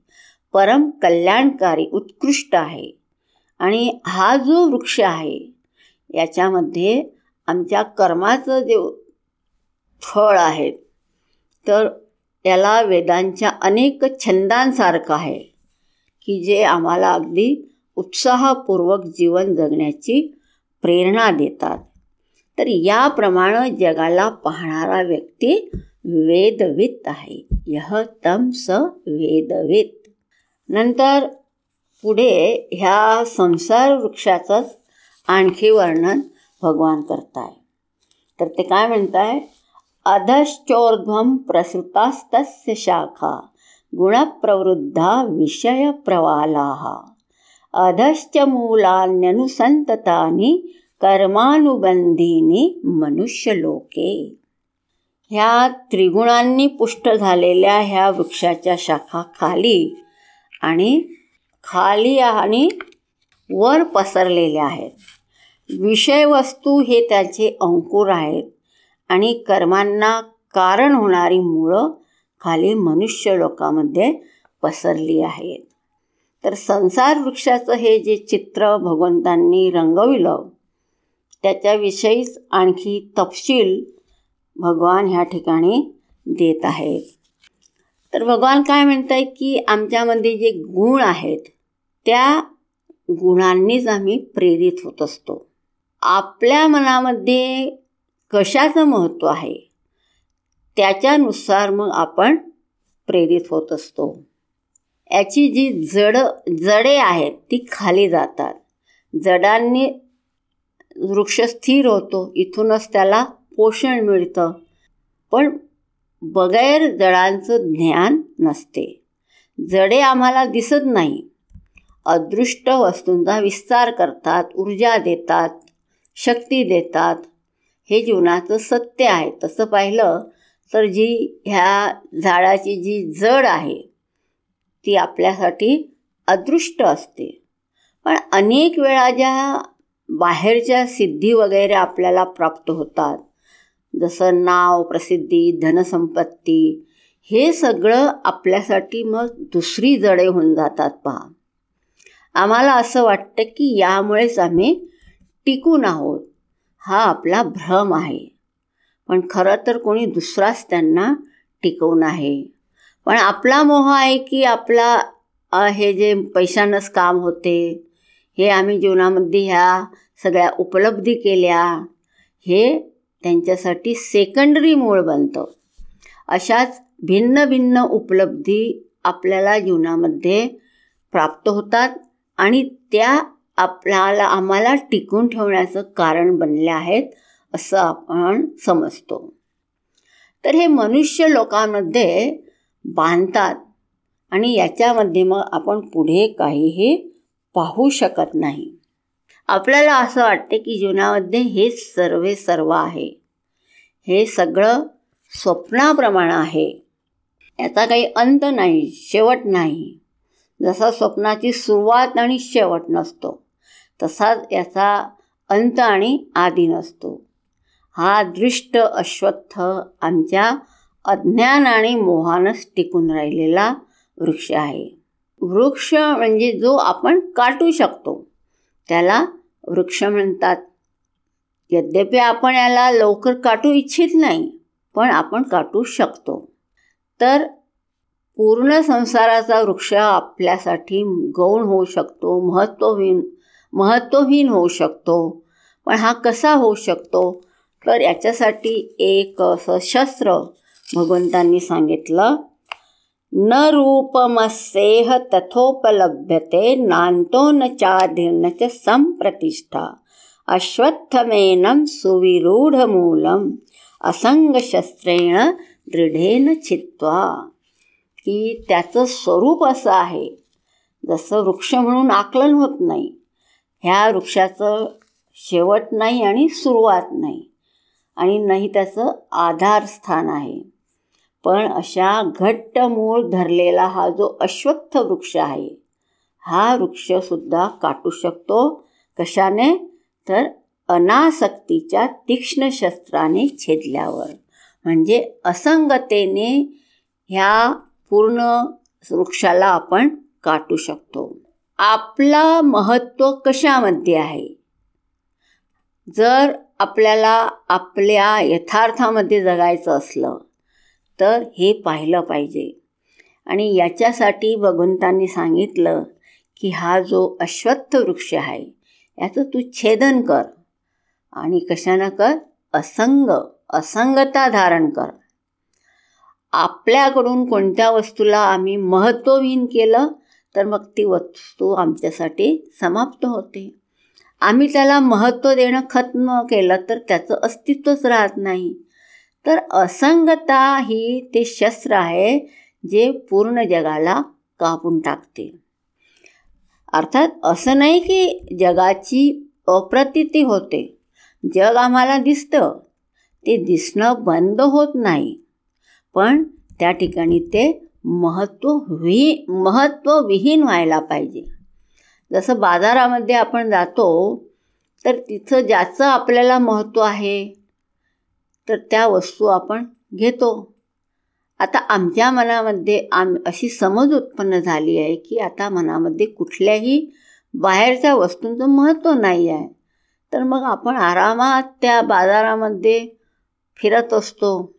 परम कल्याणकारी उत्कृष्ट आहे. आणि हा जो वृक्ष आहे याच्यामध्ये आमच्या कर्माचं जे फळ आहे तर याला वेदांच्या अनेक छंदांसारखं आहे की जे आम्हाला अगदी उत्साहपूर्वक जीवन जगण्याची प्रेरणा देतात. तर याप्रमाणे जगाला पाहणारा व्यक्ती वेदवित आहे. यह तम स वेदवित. नंतर पुढे ह्या संसार वृक्षाचंच आणखी वर्णन भगवान करताय. तर ते काय म्हणताय? अधश्चोर्ध्वम प्रसृतास्तस्य शाखा गुणप्रवृद्धा विषयप्रवालाः अधश्च मूलान्यनुसंततानी कर्मानुबंधीनी मनुष्यलोके. ह्या त्रिगुणांनी पुष्ट झालेल्या ह्या वृक्षाच्या शाखा खाली आणि खाली आणि वर पसरलेल्या आहेत. विषयवस्तू हे त्याचे अंकुर आहेत आणि कर्मांना कारण होणारी मुळं खाली मनुष्य लोकामध्ये पसरली आहेत. तर संसार वृक्षाचं हे जे चित्र भगवंतांनी रंगविलं त्याच्याविषयीच आणखी तपशील भगवान ह्या ठिकाणी देत आहेत. तर भगवान काय म्हणत आहे की आमच्यामध्ये जे गुण आहेत त्या गुणांनीच आम्ही प्रेरित होत असतो. आपल्या मनामध्ये कशाचं महत्त्व आहे? त्याच्यानुसार मग आपण प्रेरित होत असतो. याची जी जड जडे आहेत ती खाली जातात. जडांनी वृक्ष स्थिर होतो इथूनच त्याला पोषण मिळतं. पण बगैर जडांचं ज्ञान नसते. जडे आम्हाला दिसत नाही. अदृष्ट वस्तूंचा विस्तार करतात ऊर्जा देतात शक्ती देतात. हे जीवनाचं सत्य आहे. तसं पाहिलं तर जी ह्या झाडाची जी जड आहे ती आपल्यासाठी अदृष्ट असते. पण अनेक वेळा ज्या बाहेरच्या सिद्धी वगैरे आपल्याला प्राप्त होतात जसं नाव प्रसिद्धी धनसंपत्ती हे सगळं आपल्यासाठी मग दुसरी जडे होऊन जातात पहा. आम्हाला असं वाटतं की यामुळेच आम्ही टिकून आहोत. हा आपला भ्रम आहे. पण खरं तर कोणी दुसराच त्यांना टिकवून आहे. पण आपला मोह आहे की आपला हे जे पैशानंच काम होते हे आम्ही जीवनामध्ये ह्या सगळ्या उपलब्धी केल्या हे त्यांच्यासाठी सेकंडरी मूळ बनतं. अशाच भिन्न भिन्न उपलब्धी आपल्याला जीवनामध्ये प्राप्त होतात. आणि त्या आपल्याला आम्हाला टिकून ठेवण्याचं कारण बनले आहेत असं आपण समजतो. तर हे मनुष्य लोकांमध्ये बांधतात आणि याच्यामध्ये मग आपण पुढे काहीही पाहू शकत नाही. आपल्याला असं वाटते की जीवनामध्ये हे सर्वे सर्व आहे. हे सगळं स्वप्नाप्रमाणे आहे. याचा काही अंत नाही शेवट नाही. जसा स्वप्नाची सुरुवात आणि शेवट नसतो तसाच याचा अंत आणि आधी नसतो. हा दृष्ट अश्वत्थ आमच्या अज्ञान आणि मोहानच टिकून राहिलेला वृक्ष आहे. वृक्ष म्हणजे जो आपण काटू शकतो त्याला वृक्ष म्हणतात. यद्यपि आपण याला लवकर काटू इच्छित नाही पण आपण काटू शकतो. तर पूर्ण संसाराचा वृक्ष आपल्यासाठी गौण होऊ शकतो महत्त्वहीन महत्त्वहीन होऊ शकतो. पण हा कसा होऊ शकतो? तर याच्यासाठी एक असं शस्त्र भगवंतांनी सांगितलं. न रूपमस्येह तथोपलभ्यते नांतो न चाधिर्न च संप्रतिष्ठा अश्वत्थमेनं सुविरूढमूलम असंगशस्त्रेण दृढेन छित्वा की त्याचं स्वरूप असं आहे. जसं वृक्ष म्हणून आकलन होत नाही ह्या वृक्षाचं शेवट नाही आणि सुरुवात नाही. आणि नाही त्याचं आधारस्थान आहे. पण अशा घट्ट मूळ धरलेला हा जो अश्वत्थ वृक्ष आहे हा वृक्षसुद्धा काटू शकतो. कशाने? तर अनासक्तीच्या तीक्ष्ण शस्त्राने छेदल्यावर. म्हणजे असंगतेने ह्या पूर्ण वृक्षाला आपण काटू शकतो. आपला महत्त्व कशामध्ये आहे? जर आपल्याला आपल्या यथार्थामध्ये जगायचं असलं तर हे पाहिलं पाहिजे. आणि याच्यासाठी भगवंतांनी सांगितलं की हा जो अश्वत्थ वृक्ष आहे याचं तू छेदन कर. आणि कशानं कर? असंग असंगता धारण कर. आपल्याकडून कोणत्या वस्तूला आम्ही महत्त्वहीन केलं तर मग ती वस्तू आमच्यासाठी समाप्त होते. आम्ही त्याला महत्त्व देणं खत्म केलं तर त्याचं अस्तित्वच राहत नाही. तर असंगता ही ते शस्त्र आहे जे पूर्ण जगाला कापून टाकते. अर्थात असं नाही की जगाची अप्रतिती होते. जग आम्हाला दिसतं. ते दिसणं बंद होत नाही. पण त्या ठिकाणी ते महत्त्व वि महत्त्वविहीन व्हायला पाहिजे. जसं बाजारामध्ये आपण जातो तर तिथं ज्याचं आपल्याला महत्त्व आहे तर त्या वस्तू आपण घेतो. आता आमच्या मनामध्ये आम अशी समज उत्पन्न झाली आहे की आता मनामध्ये कुठल्याही बाहेरच्या वस्तूंचं महत्त्व नाही आहे. तर मग आपण आरामात त्या बाजारामध्ये फिरत असतो.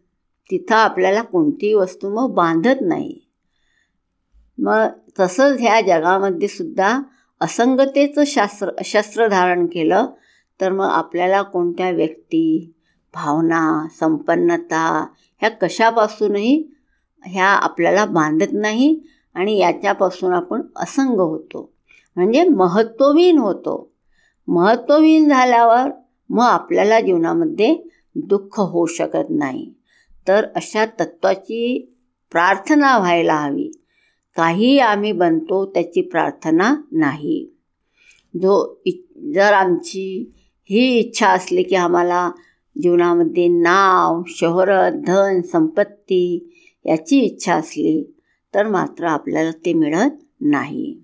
तिथं आपल्याला कोणतीही वस्तू मग बांधत नाही. मग तसंच ह्या जगामध्ये सुद्धा असंगतेचं शास्त्र शस्त्र धारण केलं तर मग आपल्याला कोणत्या व्यक्ती भावना संपन्नता ह्या कशापासूनही ह्या आपल्याला बांधत नाही आणि याच्यापासून आपण असंग होतो. म्हणजे महत्त्वहीन होतो. महत्त्वहीन झाल्यावर मग आपल्याला जीवनामध्ये दुःख होऊ शकत नाही. तर अशा तत्वाची प्रार्थना व्हायला हवी. काही आम्ही बनतो त्याची प्रार्थना नाही. जो जर आमची ही इच्छा असली की आम्हाला जीवनामध्ये नाव शोहरत धन संपत्ती याची इच्छा असली तर मात्र आपल्याला ते मिळत नाही.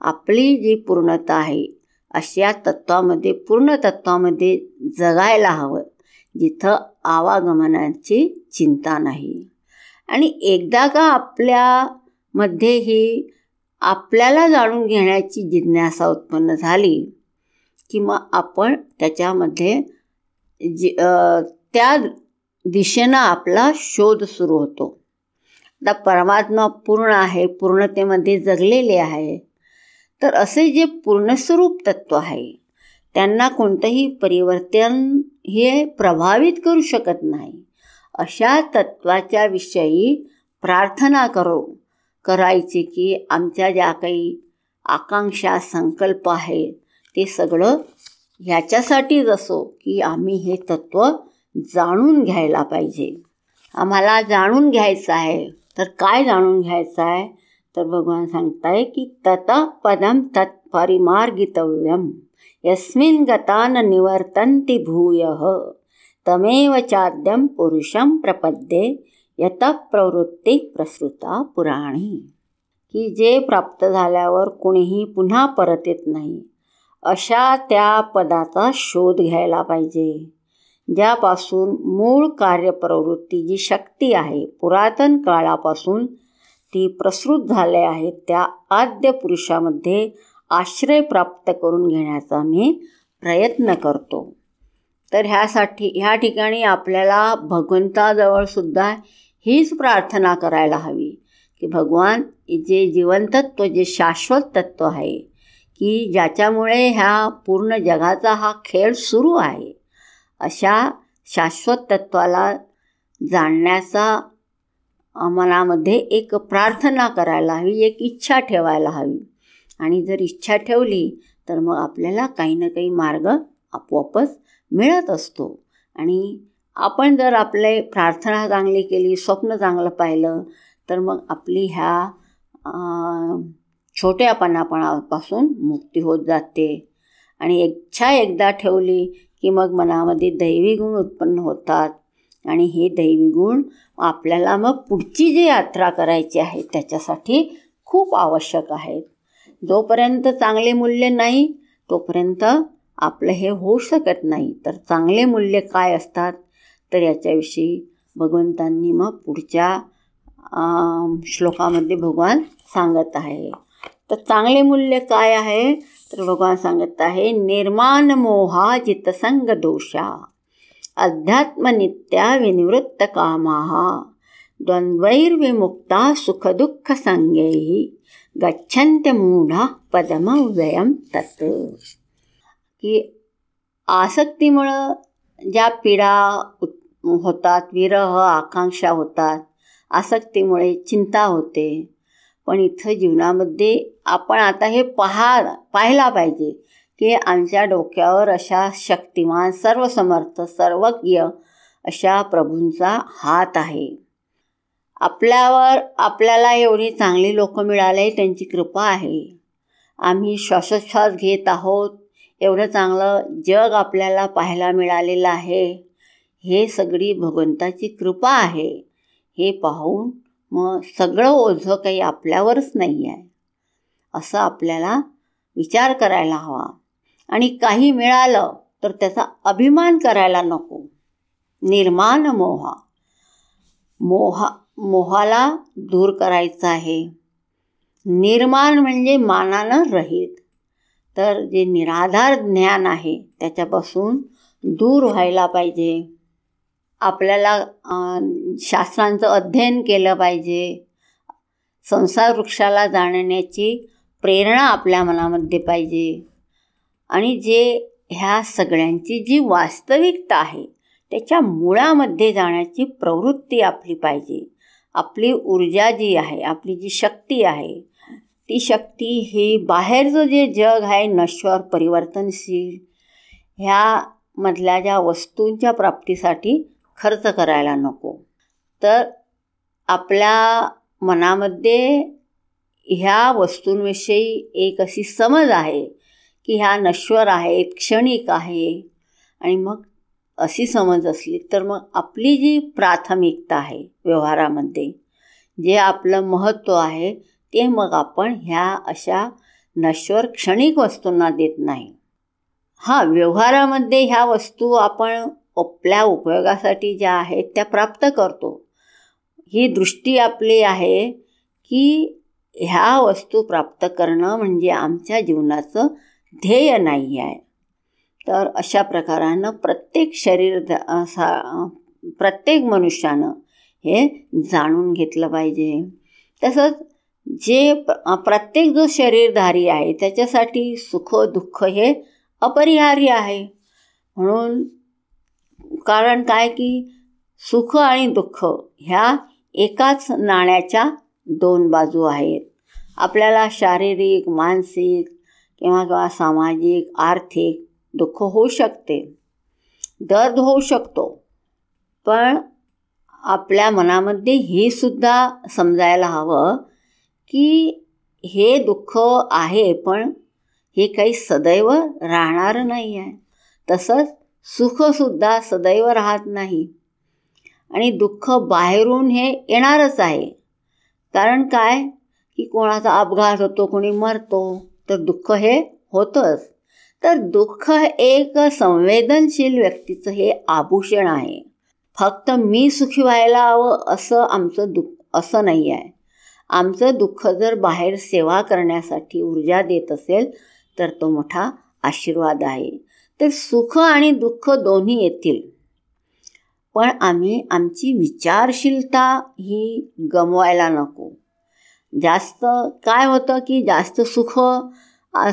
आपली जी पूर्णता आहे अशा तत्वामध्ये पूर्ण तत्वामध्ये जगायला हवं. जिथं आवागमनाची चिंता नाही. आणि एकदा का आपल्यामध्ये ही आपल्याला जाणून घेण्याची जिज्ञासा उत्पन्न झाली की मग आपण त्याच्यामध्ये जी त्या दिशेनं आपला शोध सुरू होतो. आता परमात्मा पूर्ण आहे पूर्णतेमध्ये जगलेले आहे तर असे जे पूर्णस्वरूप तत्व आहे त्यांना कोणतंही परिवर्तन हे प्रभावित करू शकत नाही. अशा तत्वाच्या विषयी प्रार्थना करो. करायची की आमच्या ज्या काही आकांक्षा संकल्प आहेत ते सगळं ह्याच्यासाठीच असो की आम्ही हे तत्त्व जाणून घ्यायला पाहिजे. आम्हाला जाणून घ्यायचं आहे. तर काय जाणून घ्यायचं आहे? तर भगवान सांगताय की तत पदम तत्परिमार्गितव्यम. यस्मिन गतान निवर्तन्ति भूयः। तमेव चाद्यं पुरुषं प्रपद्ये यत प्रवृत्ती प्रसृता पुराणी। की जे प्राप्त झाल्यावर कुणीही पुन्हा परत येत नाही अशा त्या पदाचा शोध घ्यायला पाहिजे ज्यापासून मूळ कार्यप्रवृत्ती जी शक्ती आहे पुरातन काळापासून ती प्रसृत झाले आहेत त्या आद्य पुरुषामध्ये आश्रय प्राप्त करून घेण्याचा मी प्रयत्न करतो. तर ह्यासाठी ह्या ठिकाणी आपल्याला भगवंताजवळसुद्धा हीच प्रार्थना करायला हवी की भगवान जे जीवनतत्व जे शाश्वत तत्व आहे की ज्याच्यामुळे ह्या पूर्ण जगाचा हा खेळ सुरू आहे अशा शाश्वत तत्वाला जाणण्याचा मनामध्ये एक प्रार्थना करायला हवी एक इच्छा ठेवायला हवी. आणि जर इच्छा ठेवली तर मग आपल्याला काही ना काही मार्ग आपोआपच मिळत असतो. आणि आपण जर आपले प्रार्थना चांगली केली स्वप्न चांगलं पाहिलं तर मग आपली ह्या छोट्यापणापणापासून मुक्ती होत जाते. आणि इच्छा एकदा ठेवली की मग मनामध्ये दैवी गुण उत्पन्न होतात. आणि हे दैवी गुण आपल्याला मग पुढची जी यात्रा करायची आहे त्याच्यासाठी खूप आवश्यक आहेत. जोपर्यंत चांगले मूल्य नाही तोपर्यंत आपलं हे होऊ शकत नाही. तर चांगले मूल्य काय असतात? तर याच्याविषयी भगवंतांनी मग पुढच्या श्लोकामध्ये भगवान सांगत आहे. तर चांगले मूल्य काय आहे? तर भगवान सांगत आहे निर्माण मोहा जितसंग दोषा अध्यात्मनित्या विनिवृत्त कामा द्वन्द्वैर्विमुक्ता सुखदुःख संज्ञै गच्छन्त्य मूढा तत्। की आसक्तीमुळं ज्या पीडा होतात विरह आकांक्षा होतात आसक्तीमुळे चिंता होते. पण इथं जीवनामध्ये आपण आता हे पहा पाहायला पाहिजे की आमच्या डोक्यावर अशा शक्तिमान सर्वसमर्थ सर्वज्ञ अशा प्रभूंचा हात आहे. आपल्यावर आपल्याला एवढी चांगली लोक मिळाले त्यांची कृपा आहे. आम्ही श्वासोच्छ्वास घेत आहोत. एवढं चांगलं जग आपल्याला पाहायला मिळालेलं आहे. हे सगळी भगवंताची कृपा आहे. हे पाहून मग सगळं ओझं काही आपल्यावरच नाही आहे असं आपल्याला विचार करायला हवा. आणि काही मिळालं तर त्याचा अभिमान करायला नको. निर्माण मोहा. मोहा मोहाला दूर करायचं आहे. निर्माण म्हणजे मानानं रहित. तर जे निराधार ज्ञान आहे त्याच्यापासून दूर व्हायला पाहिजे. आपल्याला शास्त्रांचं अध्ययन केलं पाहिजे. संसार वृक्षाला जाणण्याची प्रेरणा आपल्या मनामध्ये पाहिजे. आणि जे ह्या सगळ्यांची जी वास्तविकता आहे त्याच्या मुळामध्ये जाण्याची प्रवृत्ती आपली पाहिजे. आपली ऊर्जा जी आहे आपली जी शक्ती आहे ती शक्ती ही बाहेरचं जे जग आहे नश्वर परिवर्तनशील ह्यामधल्या ज्या वस्तूंच्या प्राप्तीसाठी खर्च करायला नको. तर आपल्या मनामध्ये ह्या वस्तूंविषयी एक अशी समज आहे की ह्या नश्वर आहेत क्षणिक आहे. आणि मग अशी समज असली तर मग आपली जी प्राथमिकता आहे व्यवहारामध्ये जे आपलं महत्त्व आहे ते मग आपण ह्या अशा नश्वर क्षणिक वस्तूंना देत नाही. हां व्यवहारामध्ये ह्या वस्तू आपण आपल्या उपयोगासाठी ज्या आहेत त्या प्राप्त करतो. ही दृष्टी आपली आहे की ह्या वस्तू प्राप्त करणं म्हणजे आमच्या जीवनाचं ध्येय नाही आहे. तर अशा प्रकारानं प्रत्येक शरीर प्रत्येक मनुष्यानं हे जाणून घेतलं पाहिजे. तसंच जे प्रत्येक जो शरीरधारी आहे त्याच्यासाठी सुख दुःख हे अपरिहार्य आहे. म्हणून कारण काय की सुख आणि दुःख ह्या एकाच नाण्याच्या दोन बाजू आहेत. आपल्याला शारीरिक मानसिक किंवा किंवा सामाजिक आर्थिक दुःख होऊ शकते. दर्द होऊ शकतो. पण आपल्या मनामध्ये हे सुद्धा समजायला हवं की हे दुःख आहे पण हे काही सदैव राहणारं नाही आहे. तसंच सुखसुद्धा सदैव राहत नाही. आणि दुःख बाहेरून हे येणारच आहे. कारण काय? की कोणाचा अपघात होतो कोणी मरतो तर दुःख हे होतंच. तर दुःख एक संवेदनशील व्यक्तीचं हे आभूषण आहे. फक्त मी सुखी व्हायला हवं असं आमचं दुःख असं नाही आहे. आमचं दुःख जर बाहेर सेवा करण्यासाठी ऊर्जा देत असेल तर तो मोठा आशीर्वाद आहे. तर सुख आणि दुःख दोन्ही येतील. पण आम्ही आमची विचारशीलता ही गमवायला नको. जास्त काय होतं की जास्त सुख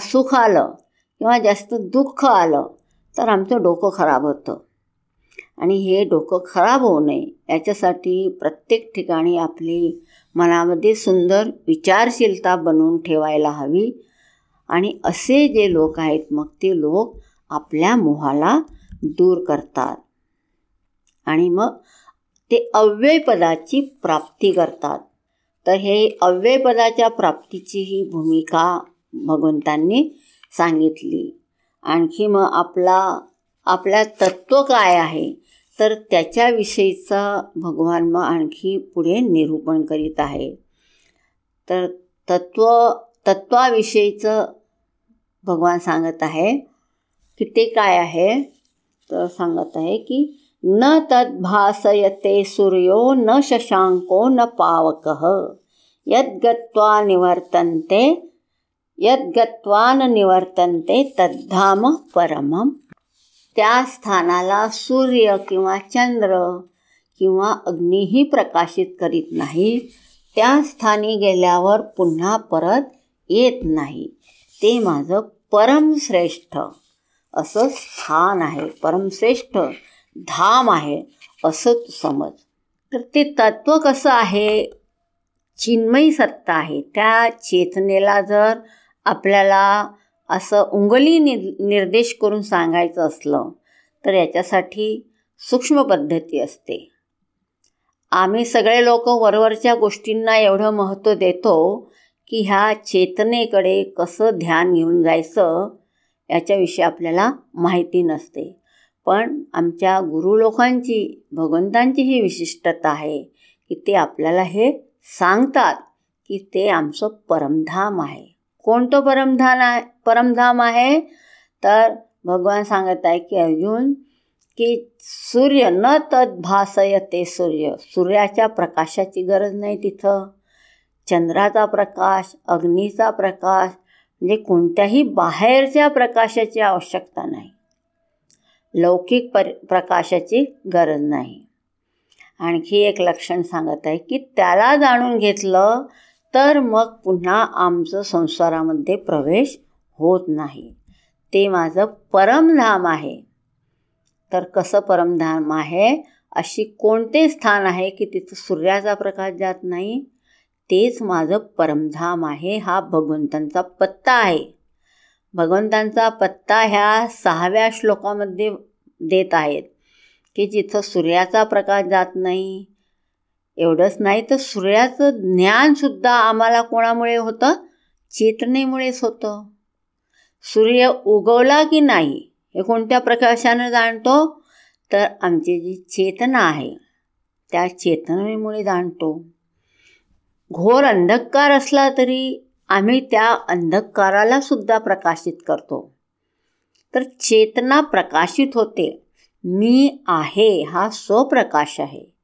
सुख आलं किंवा जास्त दुःख आलं तर आमचं डोकं खराब होतं. आणि हे डोकं खराब होऊ नये याच्यासाठी प्रत्येक ठिकाणी आपली मनामध्ये सुंदर विचारशीलता बनवून ठेवायला हवी. आणि असे जे लोक आहेत मग ते लोक आपल्या मोहाला दूर करतात. आणि मग ते अव्ययपदाची प्राप्ती करतात. तर हे अव्ययपदाच्या प्राप्तीची ही भूमिका भगवंतांनी सांगितली. आणखी मग आपला आपल्या तत्त्व काय आहे? तर त्याच्याविषयीचा भगवान मग आणखी पुढे निरूपण करीत आहे. तर तत्त्व तत्वाविषयीचं भगवान सांगत आहे की ते काय आहे? तर सांगत आहे की न तद्भासयते सूर्यो न शशांको न पावक. यद्गत्वा निवर्तन्ते यद्गत्वान निवर्तन्ते तद्धाम परमम। त्या स्थानाला सूर्य किंवा चंद्र किंवा अग्नीही प्रकाशित करीत नाही। त्या स्थानी गेल्यावर पुन्हा परत येत नाही। ते माझं परमश्रेष्ठ असं स्थान आहे। परमश्रेष्ठ धाम आहे असं तू समज। तर ते तत्त्व कसं आहे? चिन्मयी सत्ता आहे। त्या चेतनेला जर आपल्याला असं उंगली नि निर्देश करून सांगायचं असलं तर याच्यासाठी सूक्ष्म पद्धती असते. आम्ही सगळे लोक वरवरच्या गोष्टींना एवढं महत्त्व देतो की ह्या चेतनेकडे कसं ध्यान घेऊन जायचं याच्याविषयी आपल्याला माहिती नसते. पण आमच्या गुरु लोकांची भगवंतांची ही विशिष्टता आहे की ते आपल्याला हे सांगतात की ते आमचं परमधाम आहे. कोणतं परमधान आहे परमधाम आहे? तर भगवान सांगत आहे की अर्जुन की सूर्य न तद भासय ते सूर्य. सूर्याच्या प्रकाशाची गरज नाही तिथं. चंद्राचा प्रकाश अग्नीचा प्रकाश म्हणजे कोणत्याही बाहेरच्या प्रकाशाची आवश्यकता नाही. लौकिक पर प्रकाशाची गरज नाही. आणखी एक लक्षण सांगत आहे की त्याला जाणून घेतलं तर मग पुन्हा आमचं संसारामध्ये प्रवेश होत नाही. ते माझं परमधाम आहे. तर कसं परमधाम आहे? अशी कोणते स्थान आहे की तिथं सूर्याचा प्रकाश जात नाही? तेच माझं परमधाम आहे हा भगवंतांचा पत्ता आहे. भगवंतांचा पत्ता ह्या सहाव्या श्लोकामध्ये देत आहेत की जिथं सूर्याचा प्रकाश जात नाही एवढंच नाही तर सूर्याचं ज्ञानसुद्धा आम्हाला कोणामुळे होतं? चेतनेमुळेच होतं. सूर्य उगवला की नाही हे कोणत्या प्रकाशानं जाणतो? तर आमची जी चेतना आहे त्या चेतनेमुळे जाणतो. घोर अंधकार असला तरी आम्ही त्या अंधकाराला सुद्धा प्रकाशित करतो. तर चेतना प्रकाशित होते. मी आहे हा स्वप्रकाश आहे.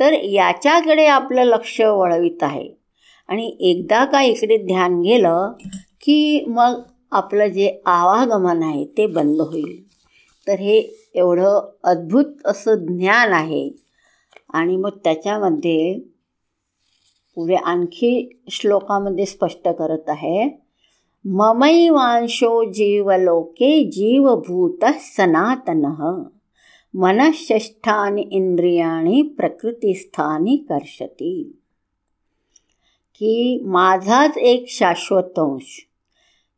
तर याच्याकडे आपलं लक्ष वळवित आहे. आणि एकदा का इकडे ध्यान गेलं की मग आपलं जे आवागमन आहे ते बंद होईल. तर हे एवढं अद्भुत असं ज्ञान आहे. आणि मग त्याच्यामध्ये पुढे आणखी श्लोकामध्ये स्पष्ट करत आहे. ममैवांशो जीवलोके जीवभूत सनातन. मनःषष्ठानि इंद्रियाणी प्रकृतीस्थानी कर्षती की माझाच एक शाश्वत अंश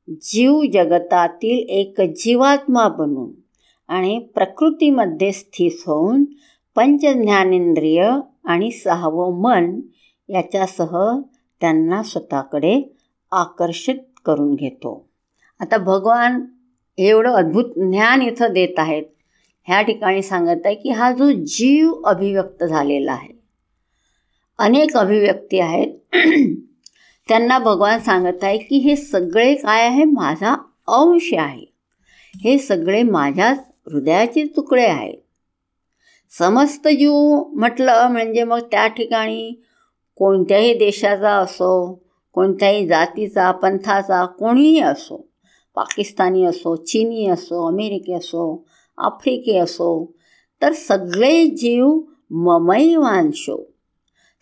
जीव जगतातील एक जीवात्मा बनून आणि प्रकृतीमध्ये स्थित होऊन पंचज्ञानेंद्रिय आणि सहावं मन याच्यासह त्यांना स्वतःकडे आकर्षित करून घेतो आता भगवान एवढं अद्भुत ज्ञान इथं देत आहेत ह्या ठिकाणी सांगत आहे की हा जो जीव अभिव्यक्त झालेला आहे. अनेक अभिव्यक्ती आहेत. त्यांना भगवान सांगत आहे की हे सगळे काय आहे? माझा अंश आहे. हे सगळे माझ्याच हृदयाचे तुकडे आहेत. समस्त जीव म्हटलं म्हणजे मग त्या ठिकाणी कोणत्याही देशाचा असो कोणत्याही जातीचा पंथाचा कोणीही असो पाकिस्तानी असो चीनी असो अमेरिकी असो आफ्रिकी असो तर सगळे जीव ममैवांशो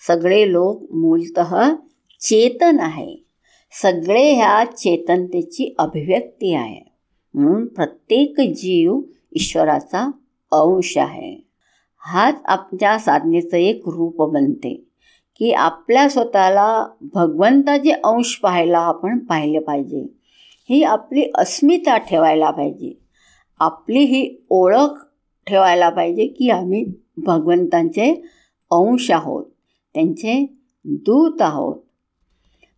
सगळे लोक मूलत चेतन आहे. सगळे ह्या चेतनतेची अभिव्यक्ती आहे. म्हणून प्रत्येक जीव ईश्वराचा अंश आहे. हाच आपल्या साधनेचं एक रूप बनते की आपल्या स्वतःला भगवंताचे अंश पाहायला आपण पाहिले पाहिजे. ही आपली अस्मिता ठेवायला पाहिजे. आपली ही ओळख ठेवायला पाहिजे की आम्ही भगवंतांचे अंश आहोत त्यांचे दूत आहोत.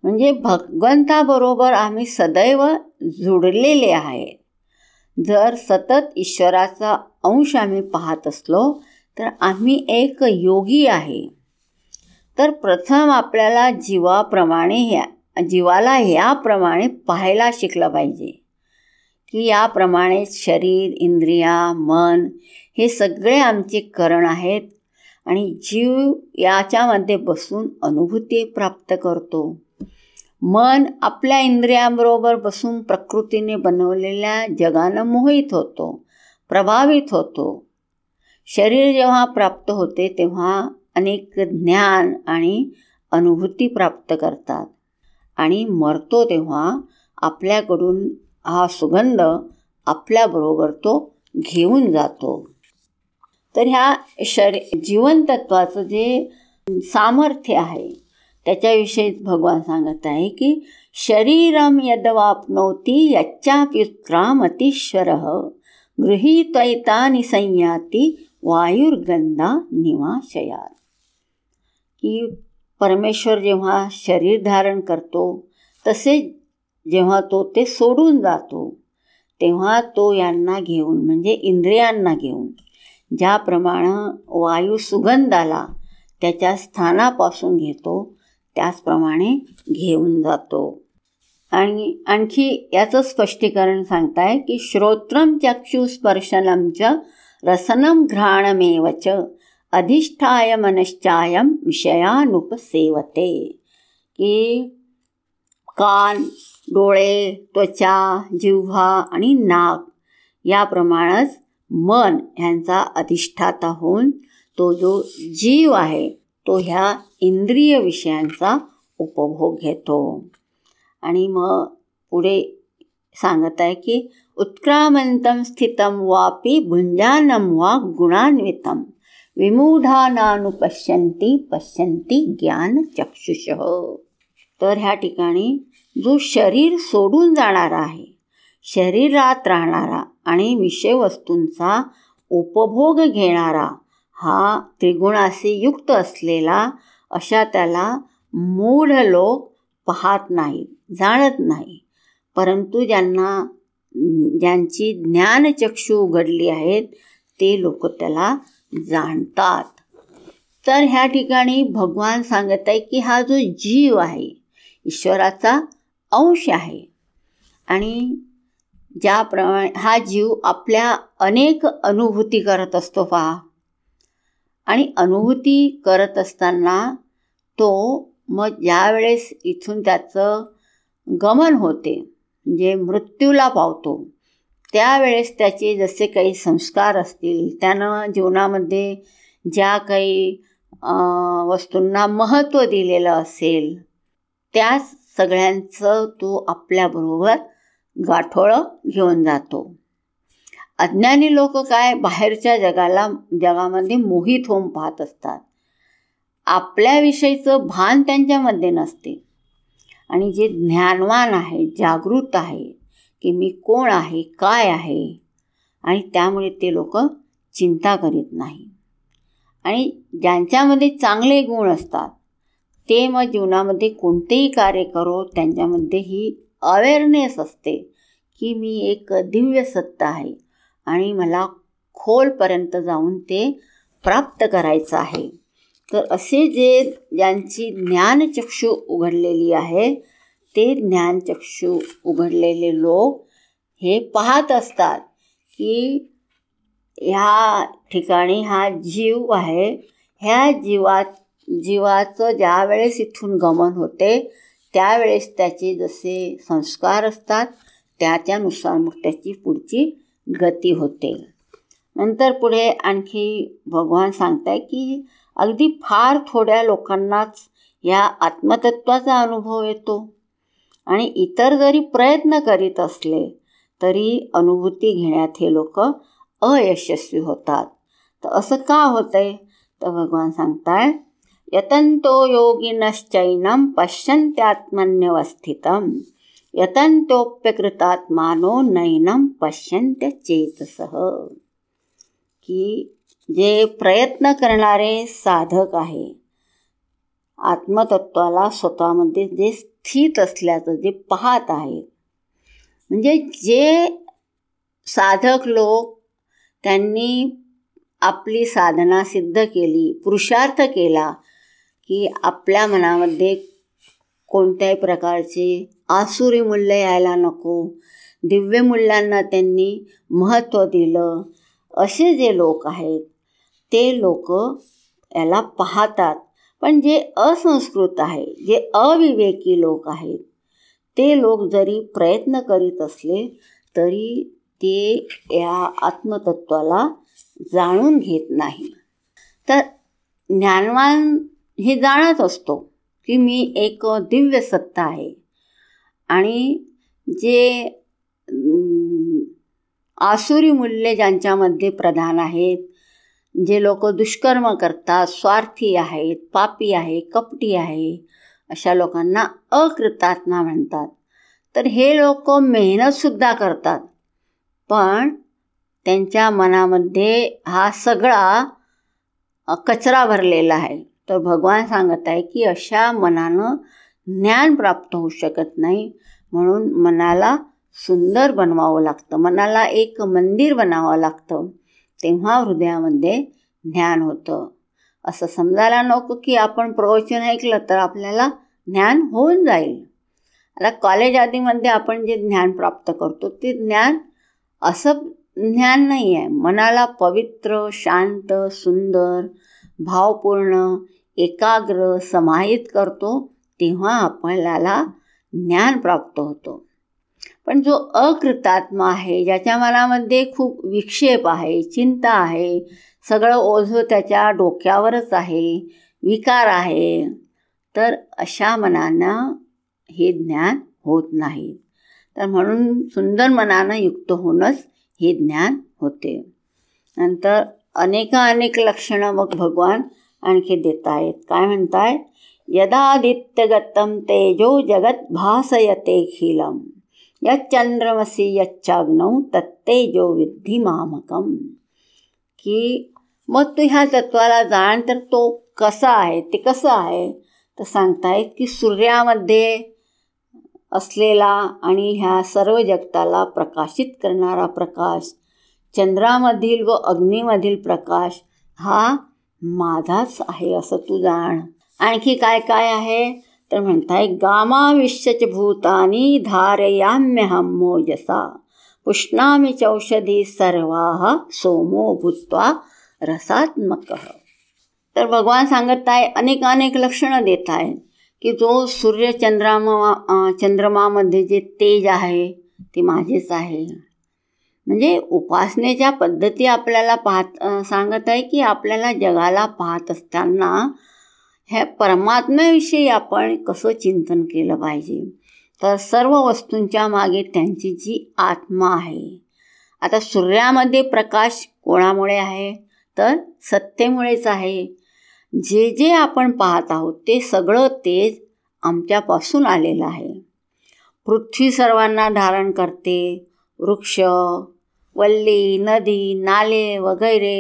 म्हणजे भगवंताबरोबर आम्ही सदैव जुडलेले आहे. जर सतत ईश्वराचा अंश आम्ही पाहत असलो तर आम्ही एक योगी आहे. तर प्रथम आपल्याला जीवाप्रमाणे ह्या जीवाला ह्याप्रमाणे पाहायला शिकलं पाहिजे. की याप्रमाणे शरीर इंद्रिया मन हे सगळे आमचे करण आहेत आणि जीव याच्यामध्ये बसून अनुभूती प्राप्त करतो. मन आपल्या इंद्रियांबरोबर बसून प्रकृतीने बनवलेल्या जगानं मोहित होतो प्रभावित होतो. शरीर जेव्हा प्राप्त होते तेव्हा अनेक ज्ञान आणि अनुभूती प्राप्त करतात. आणि मरतो तेव्हा आपल्याकडून हा सुगंध आपल्याबरोबर तो घेऊन जातो. तर ह्या शरी जीवनतत्वाचं जे सामर्थ्य आहे त्याच्याविषयीच भगवान सांगत आहे की शरीरम यदवापनोती यच्चाप्युत्क्रामतीश्वर गृहीत्वैतानि संयाती वायुर्गंधा निवाशयात. की परमेश्वर जेव्हा शरीर धारण करतो तसेच जेव्हा तो ते सोडून जातो तेव्हा तो यांना घेऊन म्हणजे इंद्रियांना घेऊन ज्याप्रमाणे वायू सुगंधाला त्याच्या स्थानापासून घेतो त्याचप्रमाणे घेऊन जातो. आणि आणखी याचं स्पष्टीकरण सांगताय की श्रोत्रम चक्षुस्पर्शनम च रसनम घ्राणमेवच अधिष्ठाय मनश्चायम विषयानुपसेवते. की कान डोळे त्वचा जिव्हा आणि नाक याप्रमाणेच मन ह्यांचा अधिष्ठाता होऊन तो जो जीव आहे तो ह्या इंद्रिय विषयांचा उपभोग घेतो. आणि मग पुढे सांगत आहे की उत्क्रामंतम स्थितम वापी भुंजानम वा गुणान्वितम विमूढानानुपश्यंती पश्यंती ज्ञान चक्षुष तर ह्या ठिकाणी जो शरीर सोडून जाणारा आहे. शरीरात राहणारा आणि विषयवस्तूंचा उपभोग घेणारा हा त्रिगुणाशी युक्त असलेला अशा त्याला मूढ लोक पाहत नाहीत जाणत नाही. परंतु ज्यांना ज्यांची ज्ञानचक्षू उघडली आहेत ते लोक त्याला जाणतात. तर ह्या ठिकाणी भगवान सांगत आहे की हा जो जीव आहे ईश्वराचा अंश आहे. आणि ज्याप्रमाणे हा जीव आपल्या अनेक अनुभूती करत असतो पहा. आणि अनुभूती करत असताना तो मग ज्यावेळेस इथून त्याचं गमन होते म्हणजे मृत्यूला पावतो त्यावेळेस त्याचे जसे काही संस्कार असतील त्यानं जीवनामध्ये ज्या काही वस्तूंना महत्त्व दिलेलं असेल त्याच सगळ्यांचं तो आपल्याबरोबर गाठोळं घेऊन जातो. अज्ञानी लोक काय बाहेरच्या जगाला जगामध्ये मोहित होऊन पाहत असतात. आपल्याविषयीचं भान त्यांच्यामध्ये नसते. आणि जे ज्ञानवान आहे जागृत आहे की मी कोण आहे काय आहे आणि त्यामुळे ते लोक चिंता करीत नाही. आणि ज्यांच्यामध्ये चांगले गुण असतात ते मग जीवनामध्ये कोणतेही कार्य करो त्यांच्यामध्ये ही अवेअरनेस असते की मी एक दिव्य सत्ता आहे आणि मला खोलपर्यंत जाऊन ते प्राप्त करायचं आहे. तर असे जे ज्यांची ज्ञानचक्षु उघडलेली आहे ते ज्ञानचक्षु उघडलेले लोक हे पाहत असतात की ह्या ठिकाणी हा जीव आहे. ह्या जीवात जीवाचं ज्या वेळेस इथून गमन होते त्यावेळेस त्याचे जसे संस्कार असतात त्याच्यानुसार मग त्याची पुढची गती होते. नंतर पुढे आणखी भगवान सांगताय की अगदी फार थोड्या लोकांनाच या आत्मतत्वाचा अनुभव येतो. आणि इतर जरी प्रयत्न करीत असले तरी अनुभूती घेण्यात हे लोक अयशस्वी होतात. तर असं का होतंय? तर भगवान सांगताय यतन्तो योगिनश्चैनं पश्यन्त्यात्मन्यवस्थितं। यतंतोप्यकृतात्मानो नैनं पश्यन्त्य चेतसह की जे प्रयत्न करणारे साधक आहे आत्मतत्वाला स्वतःमध्ये जे स्थित असल्याचं जे पाहत आहेत म्हणजे जे साधक लोक त्यांनी आपली साधना सिद्ध केली पुरुषार्थ केला की आपल्या मनामध्ये कोणत्याही प्रकारचे आसुरी मूल्य यायला नको. दिव्य मूल्यांना त्यांनी महत्त्व दिलं. असे जे लोक आहेत ते लोक याला पाहतात. पण जे असंस्कृत आहे जे अविवेकी लोक आहेत ते लोक जरी प्रयत्न करीत असले तरी ते या आत्मतत्वाला जाणून घेत नाही. तर ज्ञानवान हे जाणत असतो की मी एक दिव्य सत्ता आहे. आणि जे आसुरी मूल्य ज्यांच्यामध्ये प्रधान आहेत जे लोक दुष्कर्म करतात स्वार्थी आहेत पापी आहे कपटी आहे अशा लोकांना अकृतात्मा म्हणतात. तर हे लोक मेहनतसुद्धा करतात. पण त्यांच्या मनामध्ये हा सगळा कचरा भरलेला आहे. तर भगवान सांगत आहे की अशा मनानं ज्ञान प्राप्त होऊ शकत नाही. म्हणून मनाला सुंदर बनवावं लागतं. मनाला एक मंदिर बनावं लागतं. तेव्हा हृदयामध्ये ज्ञान होतं. असं समजायला नको की आपण प्रवचन ऐकलं तर आपल्याला ज्ञान होऊन जाईल. आता कॉलेज आदीमध्ये आपण जे ज्ञान प्राप्त करतो ते ज्ञान असं ज्ञान नाही आहे मनाला पवित्र शांत सुंदर भावपूर्ण एकाग्र समाहित करतो तेव्हा आपल्याला ज्ञान प्राप्त होतो. पण जो अकृतात्मा आहे ज्याच्या मनामध्ये खूप विक्षेप आहे चिंता आहे सगळं ओझं त्याच्या डोक्यावरच आहे विकार आहे तर अशा मनानं हे ज्ञान होत नाही. तर म्हणून सुंदर मनानं युक्त होणंच हे ज्ञान होते. नंतर अनेकानेक लक्षणं मग भगवान आणखी देत आहेत काय म्हणताय? यदादित्यगतम तेजो जगत भासयते खिलम. यच्चंद्रमसी यच्चाग्नौ तत्तेजो विद्धी मामकम. की मग तू ह्या तत्वाला जाण तर तो कसा आहे? ते कसं आहे? तर सांगतायत की सूर्यामध्ये असलेला आणि ह्या सर्व जगताला प्रकाशित करणारा प्रकाश चंद्रामधील व अग्नीमधील प्रकाश हा माझाच आहे असं तू जाण. आणखी काय काय आहे? तर म्हणताय गामाविश्वच भूतानी धारयाम्यहम मोजसा. पुष्णामी चौषधी सर्वा सोमो भूत्वा रसात्मक. तर भगवान सांगत आहे अनेक अनेक लक्षणं देत आहे की जो सूर्य चंद्रमा चंद्रमामध्ये जे तेज आहे ते माझेच आहे. म्हणजे उपासनेच्या पद्धती आपल्याला पाहत सांगत आहे की आपल्याला जगाला पाहत असताना ह्या परमात्म्याविषयी आपण कसं चिंतन केलं पाहिजे? तर सर्व वस्तूंच्या मागे त्यांची जी आत्मा आहे. आता सूर्यामध्ये प्रकाश कोणामुळे आहे? तर सत्तेमुळेच आहे. जे जे आपण पाहत आहोत ते सगळं तेज आमच्यापासून आलेलं आहे. पृथ्वी सर्वांना धारण करते. वृक्ष वल्ली नदी नाले वगैरे.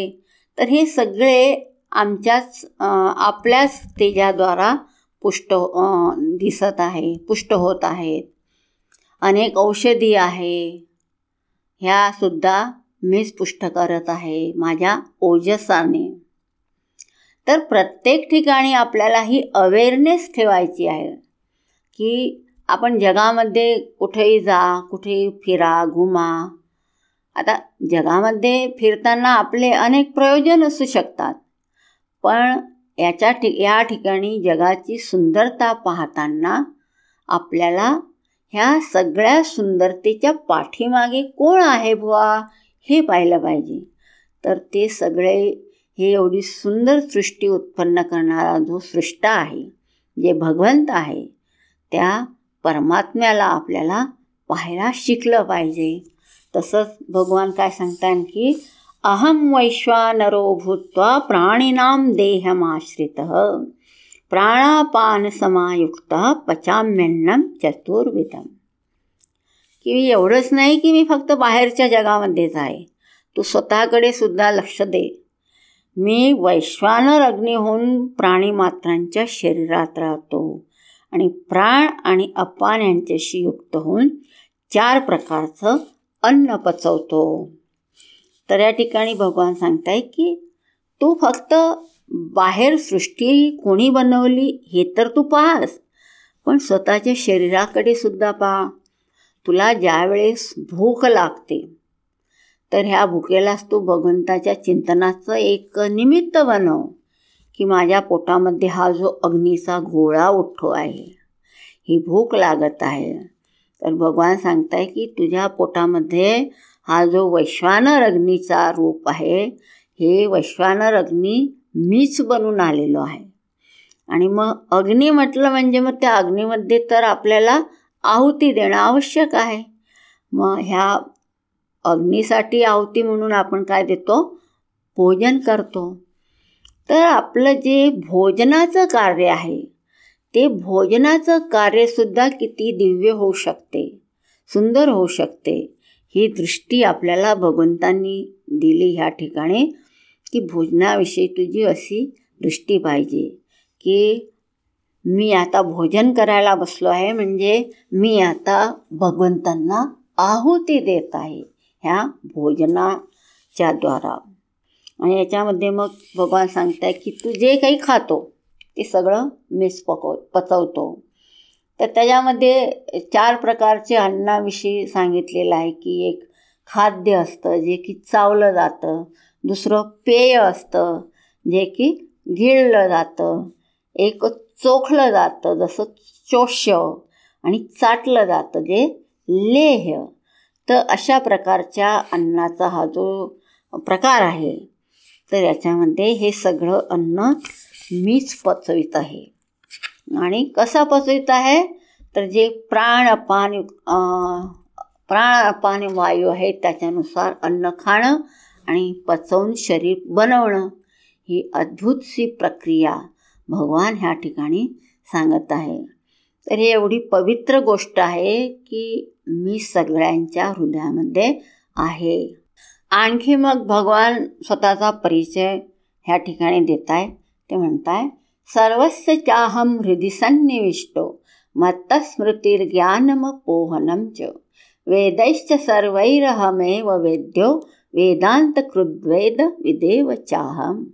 तर हे सगळे आमच्याच आपल्याच तेजाद्वारा पुष्ट दिसत आहे पुष्ट होत आहेत. अनेक औषधी आहे. ह्यासुद्धा मीच पुष्ट करत आहे माझ्या ओजसाने. तर प्रत्येक ठिकाणी आपल्याला ही अवेअरनेस ठेवायची आहे की आपण जगामध्ये कुठेही जा कुठेही फिरा घुमा आता जगामध्ये फिरताना आपले अनेक प्रयोजन असू शकतात. पण याच्या ठि या ठिकाणी जगाची सुंदरता पाहताना आपल्याला ह्या सगळ्या सुंदरतेच्या पाठीमागे कोण आहे बुवा हे पाहिलं पाहिजे. तर ते सगळे हे एवढी सुंदर सृष्टी उत्पन्न करणारा जो सृष्टा आहे जे भगवंत आहे त्या परमात्म्याला आपल्याला पाहायला शिकलं पाहिजे. तसंच भगवान काय सांगतात की अहम वैश्वानरो भूत्वा प्राणिनाम देहमाश्रित प्राणापान समायुक्त पचाम्यन्नम चतुर्विधम. की एवढंच नाही की मी फक्त बाहेरच्या जगामध्येच आहे तू स्वतःकडे सुद्धा लक्ष दे. मी वैश्वानर अग्नी होऊन प्राणीमात्रांच्या शरीरात राहतो आणि प्राण आणि अपान यांच्याशी युक्त होऊन चार प्रकारचं अन्न पचवतो. तर या ठिकाणी भगवान सांगताय की तू फक्त बाहेर सृष्टी कोणी बनवली हे तर तू पाहस पण स्वतःच्या शरीराकडे सुद्धा पहा. तुला ज्यावेळेस भूक लागते तर ह्या भुकेलाच तू भगवंताच्या चिंतनाचं एक निमित्त बनव की माझ्या पोटामध्ये हा जो अग्नीचा गोळा उठतो आहे ही भूक लागत आहे. तर भगवान सांगताय की तुझ्या पोटामध्ये हा जो वैश्वानर अग्नीचा रूप आहे हे वैश्वानर अग्नी मीच बनून आलेलो आहे. आणि मग अग्नी म्हटलं म्हणजे मग त्या अग्नीमध्ये तर आपल्याला आहुती देणं आवश्यक आहे. मग ह्या अग्नीसाठी आहुती म्हणून आपण काय देतो? भोजन करतो. तर आपलं जे भोजनाचं कार्य आहे ते भोजनाचं कार्यसुद्धा किती दिव्य होऊ शकते सुंदर होऊ शकते ही दृष्टी आपल्याला भगवंतांनी दिली ह्या ठिकाणी की भोजनाविषयी तुझी अशी दृष्टी पाहिजे की मी आता भोजन करायला बसलो आहे म्हणजे मी आता भगवंतांना आहुती देत आहे ह्या भोजनाच्या द्वारा. आणि याच्यामध्ये मग भगवान सांगताय की तू जे काही खातो ते सगळं मीच पकव पचवतो. तर त्याच्यामध्ये चार प्रकारचे अन्नाविषयी सांगितलेलं आहे की एक खाद्य असतं जे की चावलं जातं. दुसरं पेय असतं जे की गिळलं जातं. एक चोखलं जातं जसं चोष्य. आणि चाटलं जातं जे लेह. तर अशा प्रकारच्या अन्नाचा हा जो प्रकार आहे तर याच्यामध्ये हे सगळं अन्न मीच पचवित आहे. आणि कसा पचवित आहे? तर जे प्राण अपान प्राण अपान वायू आहे त्याच्यानुसार अन्न खाणं आणि पचवून शरीर बनवणं ही अद्भुतशी प्रक्रिया भगवान ह्या ठिकाणी सांगत आहे. तर ही एवढी पवित्र गोष्ट आहे की मी सगळ्यांच्या हृदयामध्ये आहे. आणखी मग भगवान स्वतःचा परिचय ह्या ठिकाणी देत आहे ते म्हणताय सर्वस्य चाहम हृदय सन्निविष्टो मत्तस्मृतिर्ज्ञानमपोहनं च। वेदैश्च सर्वैरहमेव वेद्यो वेदांतकृद्वेद विदेव चाहम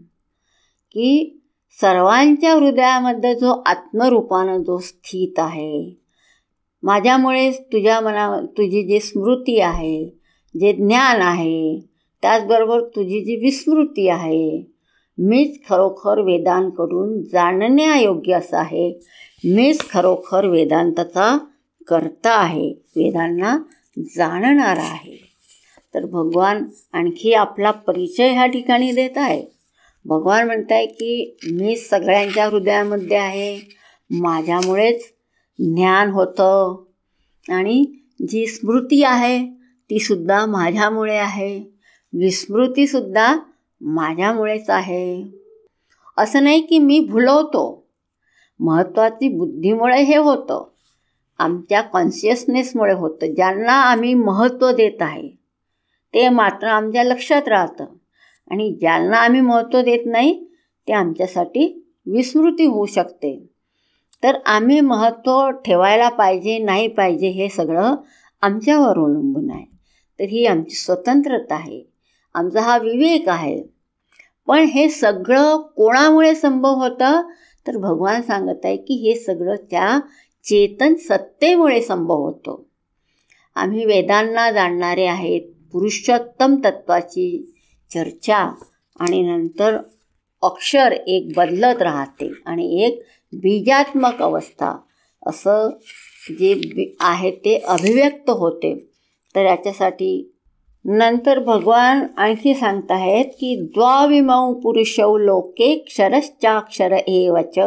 की सर्वांच्या हृदयामध्ये जो आत्मरूपानं जो स्थित आहे माझ्यामुळेच तुझ्या मना तुझी जी स्मृती आहे जे ज्ञान आहे त्याचबरोबर तुझी जी विस्मृती आहे मीच खरोखर वेदांकडून जाणण्यायोग्य असं आहे. मीच खरोखर वेदांताचा करता आहे. वेदांना जाणणारा आहे. तर भगवान आणखी आपला परिचय ह्या ठिकाणी देत आहे. भगवान म्हणत आहे की मी सगळ्यांच्या हृदयामध्ये आहे. माझ्यामुळेच ज्ञान होतं. आणि जी स्मृती आहे तीसुद्धा माझ्यामुळे आहे. विस्मृतीसुद्धा माझ्यामुळेच आहे. असं नाही की मी भुलवतो. महत्त्वाची बुद्धीमुळे हे होतं. आमच्या कॉन्शियसनेसमुळे होतं. ज्यांना आम्ही महत्त्व देत आहे ते मात्र आमच्या लक्षात राहतं. आणि ज्यांना आम्ही महत्त्व देत नाही ते आमच्यासाठी विस्मृती होऊ शकते. तर आम्ही महत्त्व ठेवायला पाहिजे नाही पाहिजे हे सगळं आमच्यावर अवलंबून आहे. तर ही आमची स्वतंत्रता आहे. आमचा हा विवेक आहे. पण हे सगळं कोणामुळे संभव होतं? तर भगवान सांगत आहे की हे सगळं त्या चेतन सत्तेमुळे संभव होतो. आम्ही वेदांना जाणणारे आहेत पुरुषोत्तम तत्वाची चर्चा आणि नंतर अक्षर एक बदलत राहते आणि एक बीजात्मक अवस्था. असं जे बी आहे ते अभिव्यक्त होते. तर याच्यासाठी नंतर भगवान आणखी सांगत आहेत की द्वाविमौ पुरुषौ लोके क्षरश्चाक्षर एवच.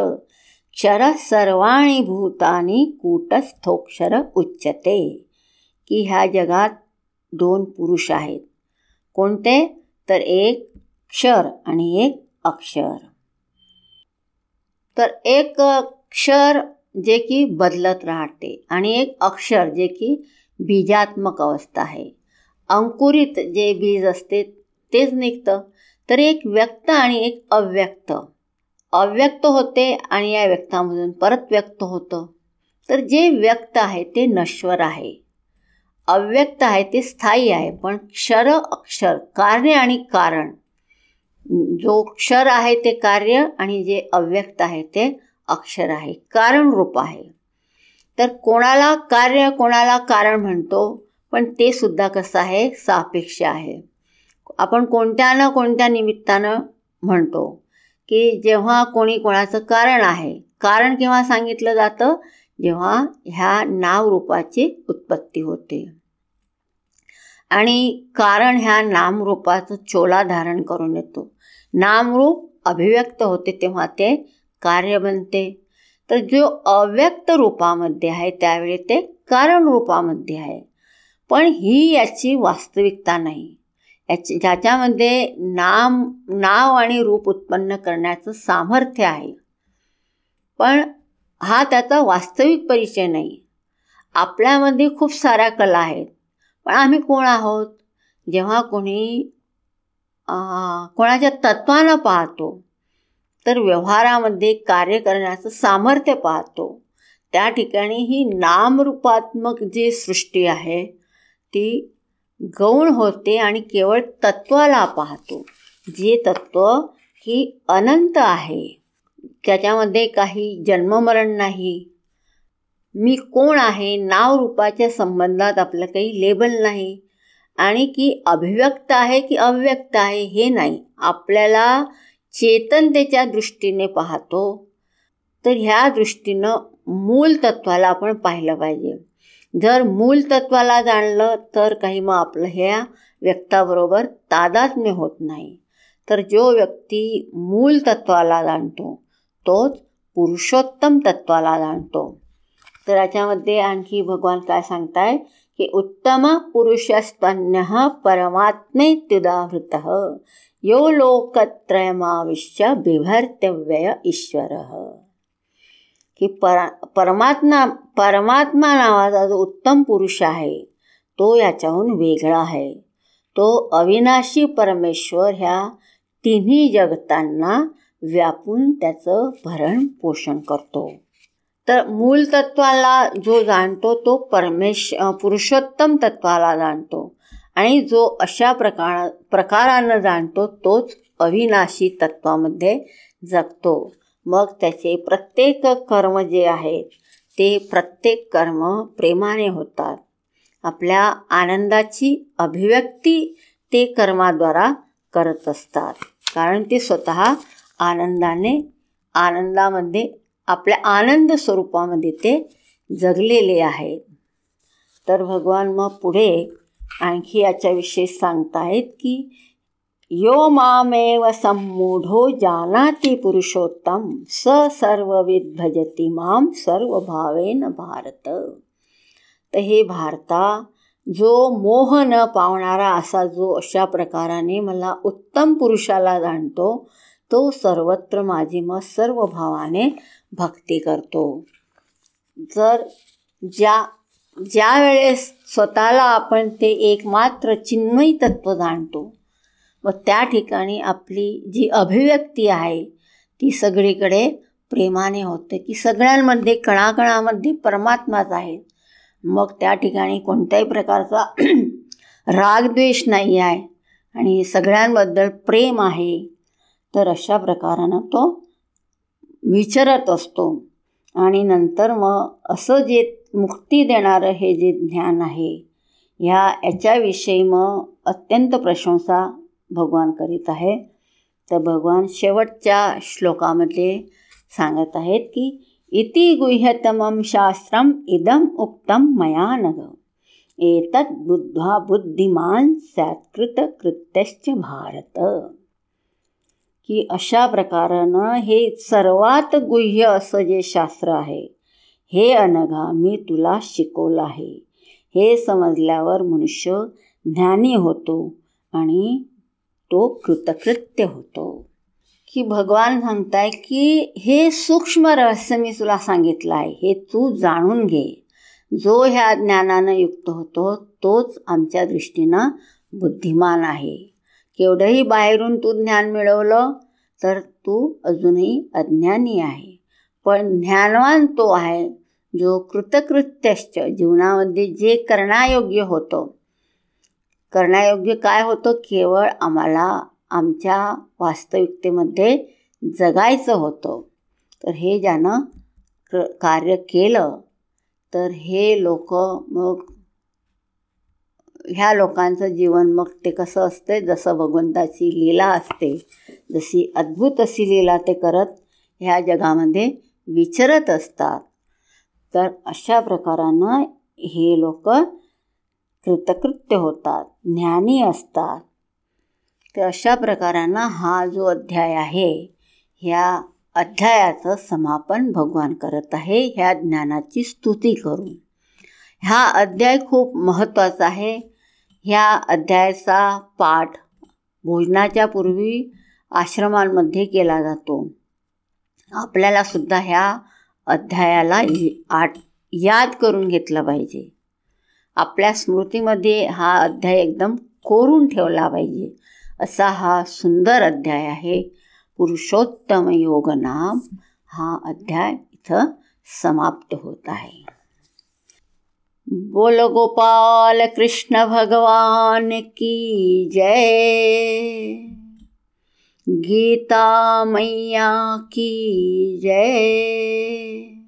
क्षर सर्वाणी भूतानी कूटस्थोक्षर उच्चते की ह्या जगात दोन पुरुष आहेत. कोणते? तर एक क्षर आणि एक अक्षर. तर एक क्षर जे की बदलत राहते आणि एक अक्षर जे की बीजात्मक अवस्था आहे. अंकुरित जे बीज असते तेच निघतं. तर एक व्यक्त आणि एक अव्यक्त. अव्यक्त होते आणि या व्यक्तामधून परत व्यक्त होतं. तर जे व्यक्त आहे ते नश्वर आहे. अव्यक्त आहे ते स्थायी आहे पण क्षर अक्षर कार्य आणि कारण. जो क्षर आहे ते कार्य आणि जे अव्यक्त आहे ते अक्षर आहे. कारण रूप आहे. तर कोणाला कार्य कोणाला कारण म्हणतो? पण ते सुद्धा कसं आहे? सापेक्ष आहे. आपण कोणत्या ना कोणत्या निमित्तानं म्हणतो की जेव्हा कोणी कोणाचं कारण आहे कारण केव्हा सांगितलं जातं? जेव्हा ह्या नामरूपाची उत्पत्ती होते. आणि कारण ह्या नामरूपाचं चोला धारण करून येतो. नामरूप अभिव्यक्त होते तेव्हा ते कार्य बनते. तर जो अव्यक्त रूपामध्ये आहे त्यावेळी ते कारण रूपामध्ये आहे. पण ही याची वास्तविकता नाही. याची ज्याच्यामध्ये नाम नाव आणि रूप उत्पन्न करण्याचं सामर्थ्य आहे. पण हा त्याचा वास्तविक परिचय नाही. आपल्यामध्ये खूप साऱ्या कला आहेत. पण आम्ही कोण आहोत? जेव्हा कोणी कोणाच्या तत्वानं पाहतो तर व्यवहारामध्ये कार्य करण्याचं सामर्थ्य पाहतो. त्या ठिकाणी ही नामरूपात्मक जी सृष्टी आहे ती गौण होते आणि केवळ तत्वाला पाहतो. जे तत्व ही अनंत आहे. त्याच्यामध्ये काही जन्ममरण नाही. मी कोण आहे नाव रूपाच्या संबंधात आपलं काही लेबल नाही. आणि की अभिव्यक्त आहे की अव्यक्त आहे हे नाही. आपल्याला चेतनतेच्या दृष्टीने पाहतो. तर ह्या दृष्टीनं मूल तत्वाला आपण पाहिलं पाहिजे. जर मूल तत्वाला जाणलं तर काही मग आपलं ह्या व्यक्ताबरोबर तादात्म्य होत नाही. तर जो व्यक्ती मूल तत्वाला जाणतो तोच पुरुषोत्तम तत्वाला जाणतो. तर याच्यामध्ये आणखी भगवान काय सांगताय? की उत्तम पुरुषस्तन्य परमात्मेत्युदाहृत यो लोकत्रयमाविश्य बिभर्तव्यय ईश्वर। की परा परमात्मा परमात्मा नावाचा जो उत्तम पुरुष आहे तो याच्याहून वेगळा आहे. तो अविनाशी परमेश्वर ह्या तिन्ही जगतांना व्यापून त्याचं भरण पोषण करतो. तर मूल तत्वाला जो जाणतो तो परमेश पुरुषोत्तम तत्वाला जाणतो. आणि जो अशा प्रकार प्रकारानं जाणतो तोच अविनाशी तत्वामध्ये जगतो. मग त्याचे प्रत्येक कर्म जे आहेत ते प्रत्येक कर्म प्रेमाने होतात. आपल्या आनंदाची अभिव्यक्ती ते कर्माद्वारा करत असतात. कारण ते स्वतः आनंदाने आनंदामध्ये आपल्या आनंद स्वरूपामध्ये ते जगलेले आहेत. तर भगवान मग पुढे आणखी याच्याविषयी सांगतायत की यो मामेव सम्मूढो जानाति पुरुषोत्तम। स सर्वविद भजती माम सर्वभावेन भारत। तर हे भारता जो मोह न पावणारा असा जो अशा प्रकाराने मला उत्तम पुरुषाला जाणतो तो सर्वत्र माझी मग सर्व भावाने भक्ती करतो. जर ज्या ज्या वेळेस स्वतःला आपण ते एकमात्र चिन्मयी तत्त्व जाणतो व त्या ठिकाणी आपली जी अभिव्यक्ती आहे ती सगळीकडे प्रेमाने होते की सगळ्यांमध्ये कणाकणामध्ये परमात्माच आहे. मग त्या ठिकाणी कोणत्याही प्रकारचा रागद्वेष नाही आहे आणि सगळ्यांबद्दल प्रेम आहे तर अशा प्रकारानं तो विचारत असतो. आणि नंतर मग असं जे मुक्ती देणारं हे जे ज्ञान आहे ह्या याच्याविषयी मग अत्यंत प्रशंसा भगवान करीत आहे. तर भगवान शेवटच्या श्लोकामध्ये सांगत आहेत की इति गुह्यतमं शास्त्रम इदम उक्तम मया नग एतत् बुद्ध्वा बुद्धिमान सत्कृत कृत्यश्च भारत। की अशा प्रकारानं हे सर्वात गुह्य असं जे शास्त्र आहे हे अनघा मी तुला शिकवलं आहे. हे समजल्यावर मनुष्य ज्ञानी होतो आणि तो कृतकृत्य होतो. की भगवान सांगताय की हे सूक्ष्म रहस्य मी तुला सांगितलं आहे हे तू जाणून घे. जो ह्या ज्ञानानं युक्त होतो तोच आमच्या दृष्टीनं बुद्धिमान आहे. केवढंही बाहेरून तू ज्ञान मिळवलं तर तू अजूनही अज्ञानी आहे. पण ज्ञानवान तो आहे जो कृतकृत्यश्च जीवनामध्ये जे करण्यायोग्य होतं. करण्यायोग्य काय होतं? केवळ आम्हाला आमच्या वास्तविकतेमध्ये जगायचं होतं. तर हे ज्यानं क कार्य केलं तर हे लोक मग ह्या लोकांचं जीवन मग ते कसं असते जसं भगवंताची लीला असते जशी अद्भुत अशी लीला ते करत ह्या जगामध्ये विचरत असतात. तर अशा प्रकारानं हे लोक कृतकृत्य होतात ज्ञानी असतात. तर अशा प्रकारानं हा जो अध्याय आहे ह्या अध्यायाचं समापन भगवान करत आहे ह्या ज्ञानाची स्तुती करून. हा अध्याय खूप महत्त्वाचा आहे. ह्या अध्यायाचा पाठ भोजनाच्या पूर्वी आश्रमांमध्ये केला जातो. आपल्याला सुद्धा ह्या अध्यायाला आठ याद करून घेतलं पाहिजे. आपल्या स्मृतीमध्ये हा अध्याय एकदम कोरून ठेवला पाहिजे. असा हा सुंदर अध्याय आहे. पुरुषोत्तम योग नाम हा अध्याय इथं समाप्त होत आहे. बोल गोपाल कृष्ण भगवान की जय. गीता मैया की जय.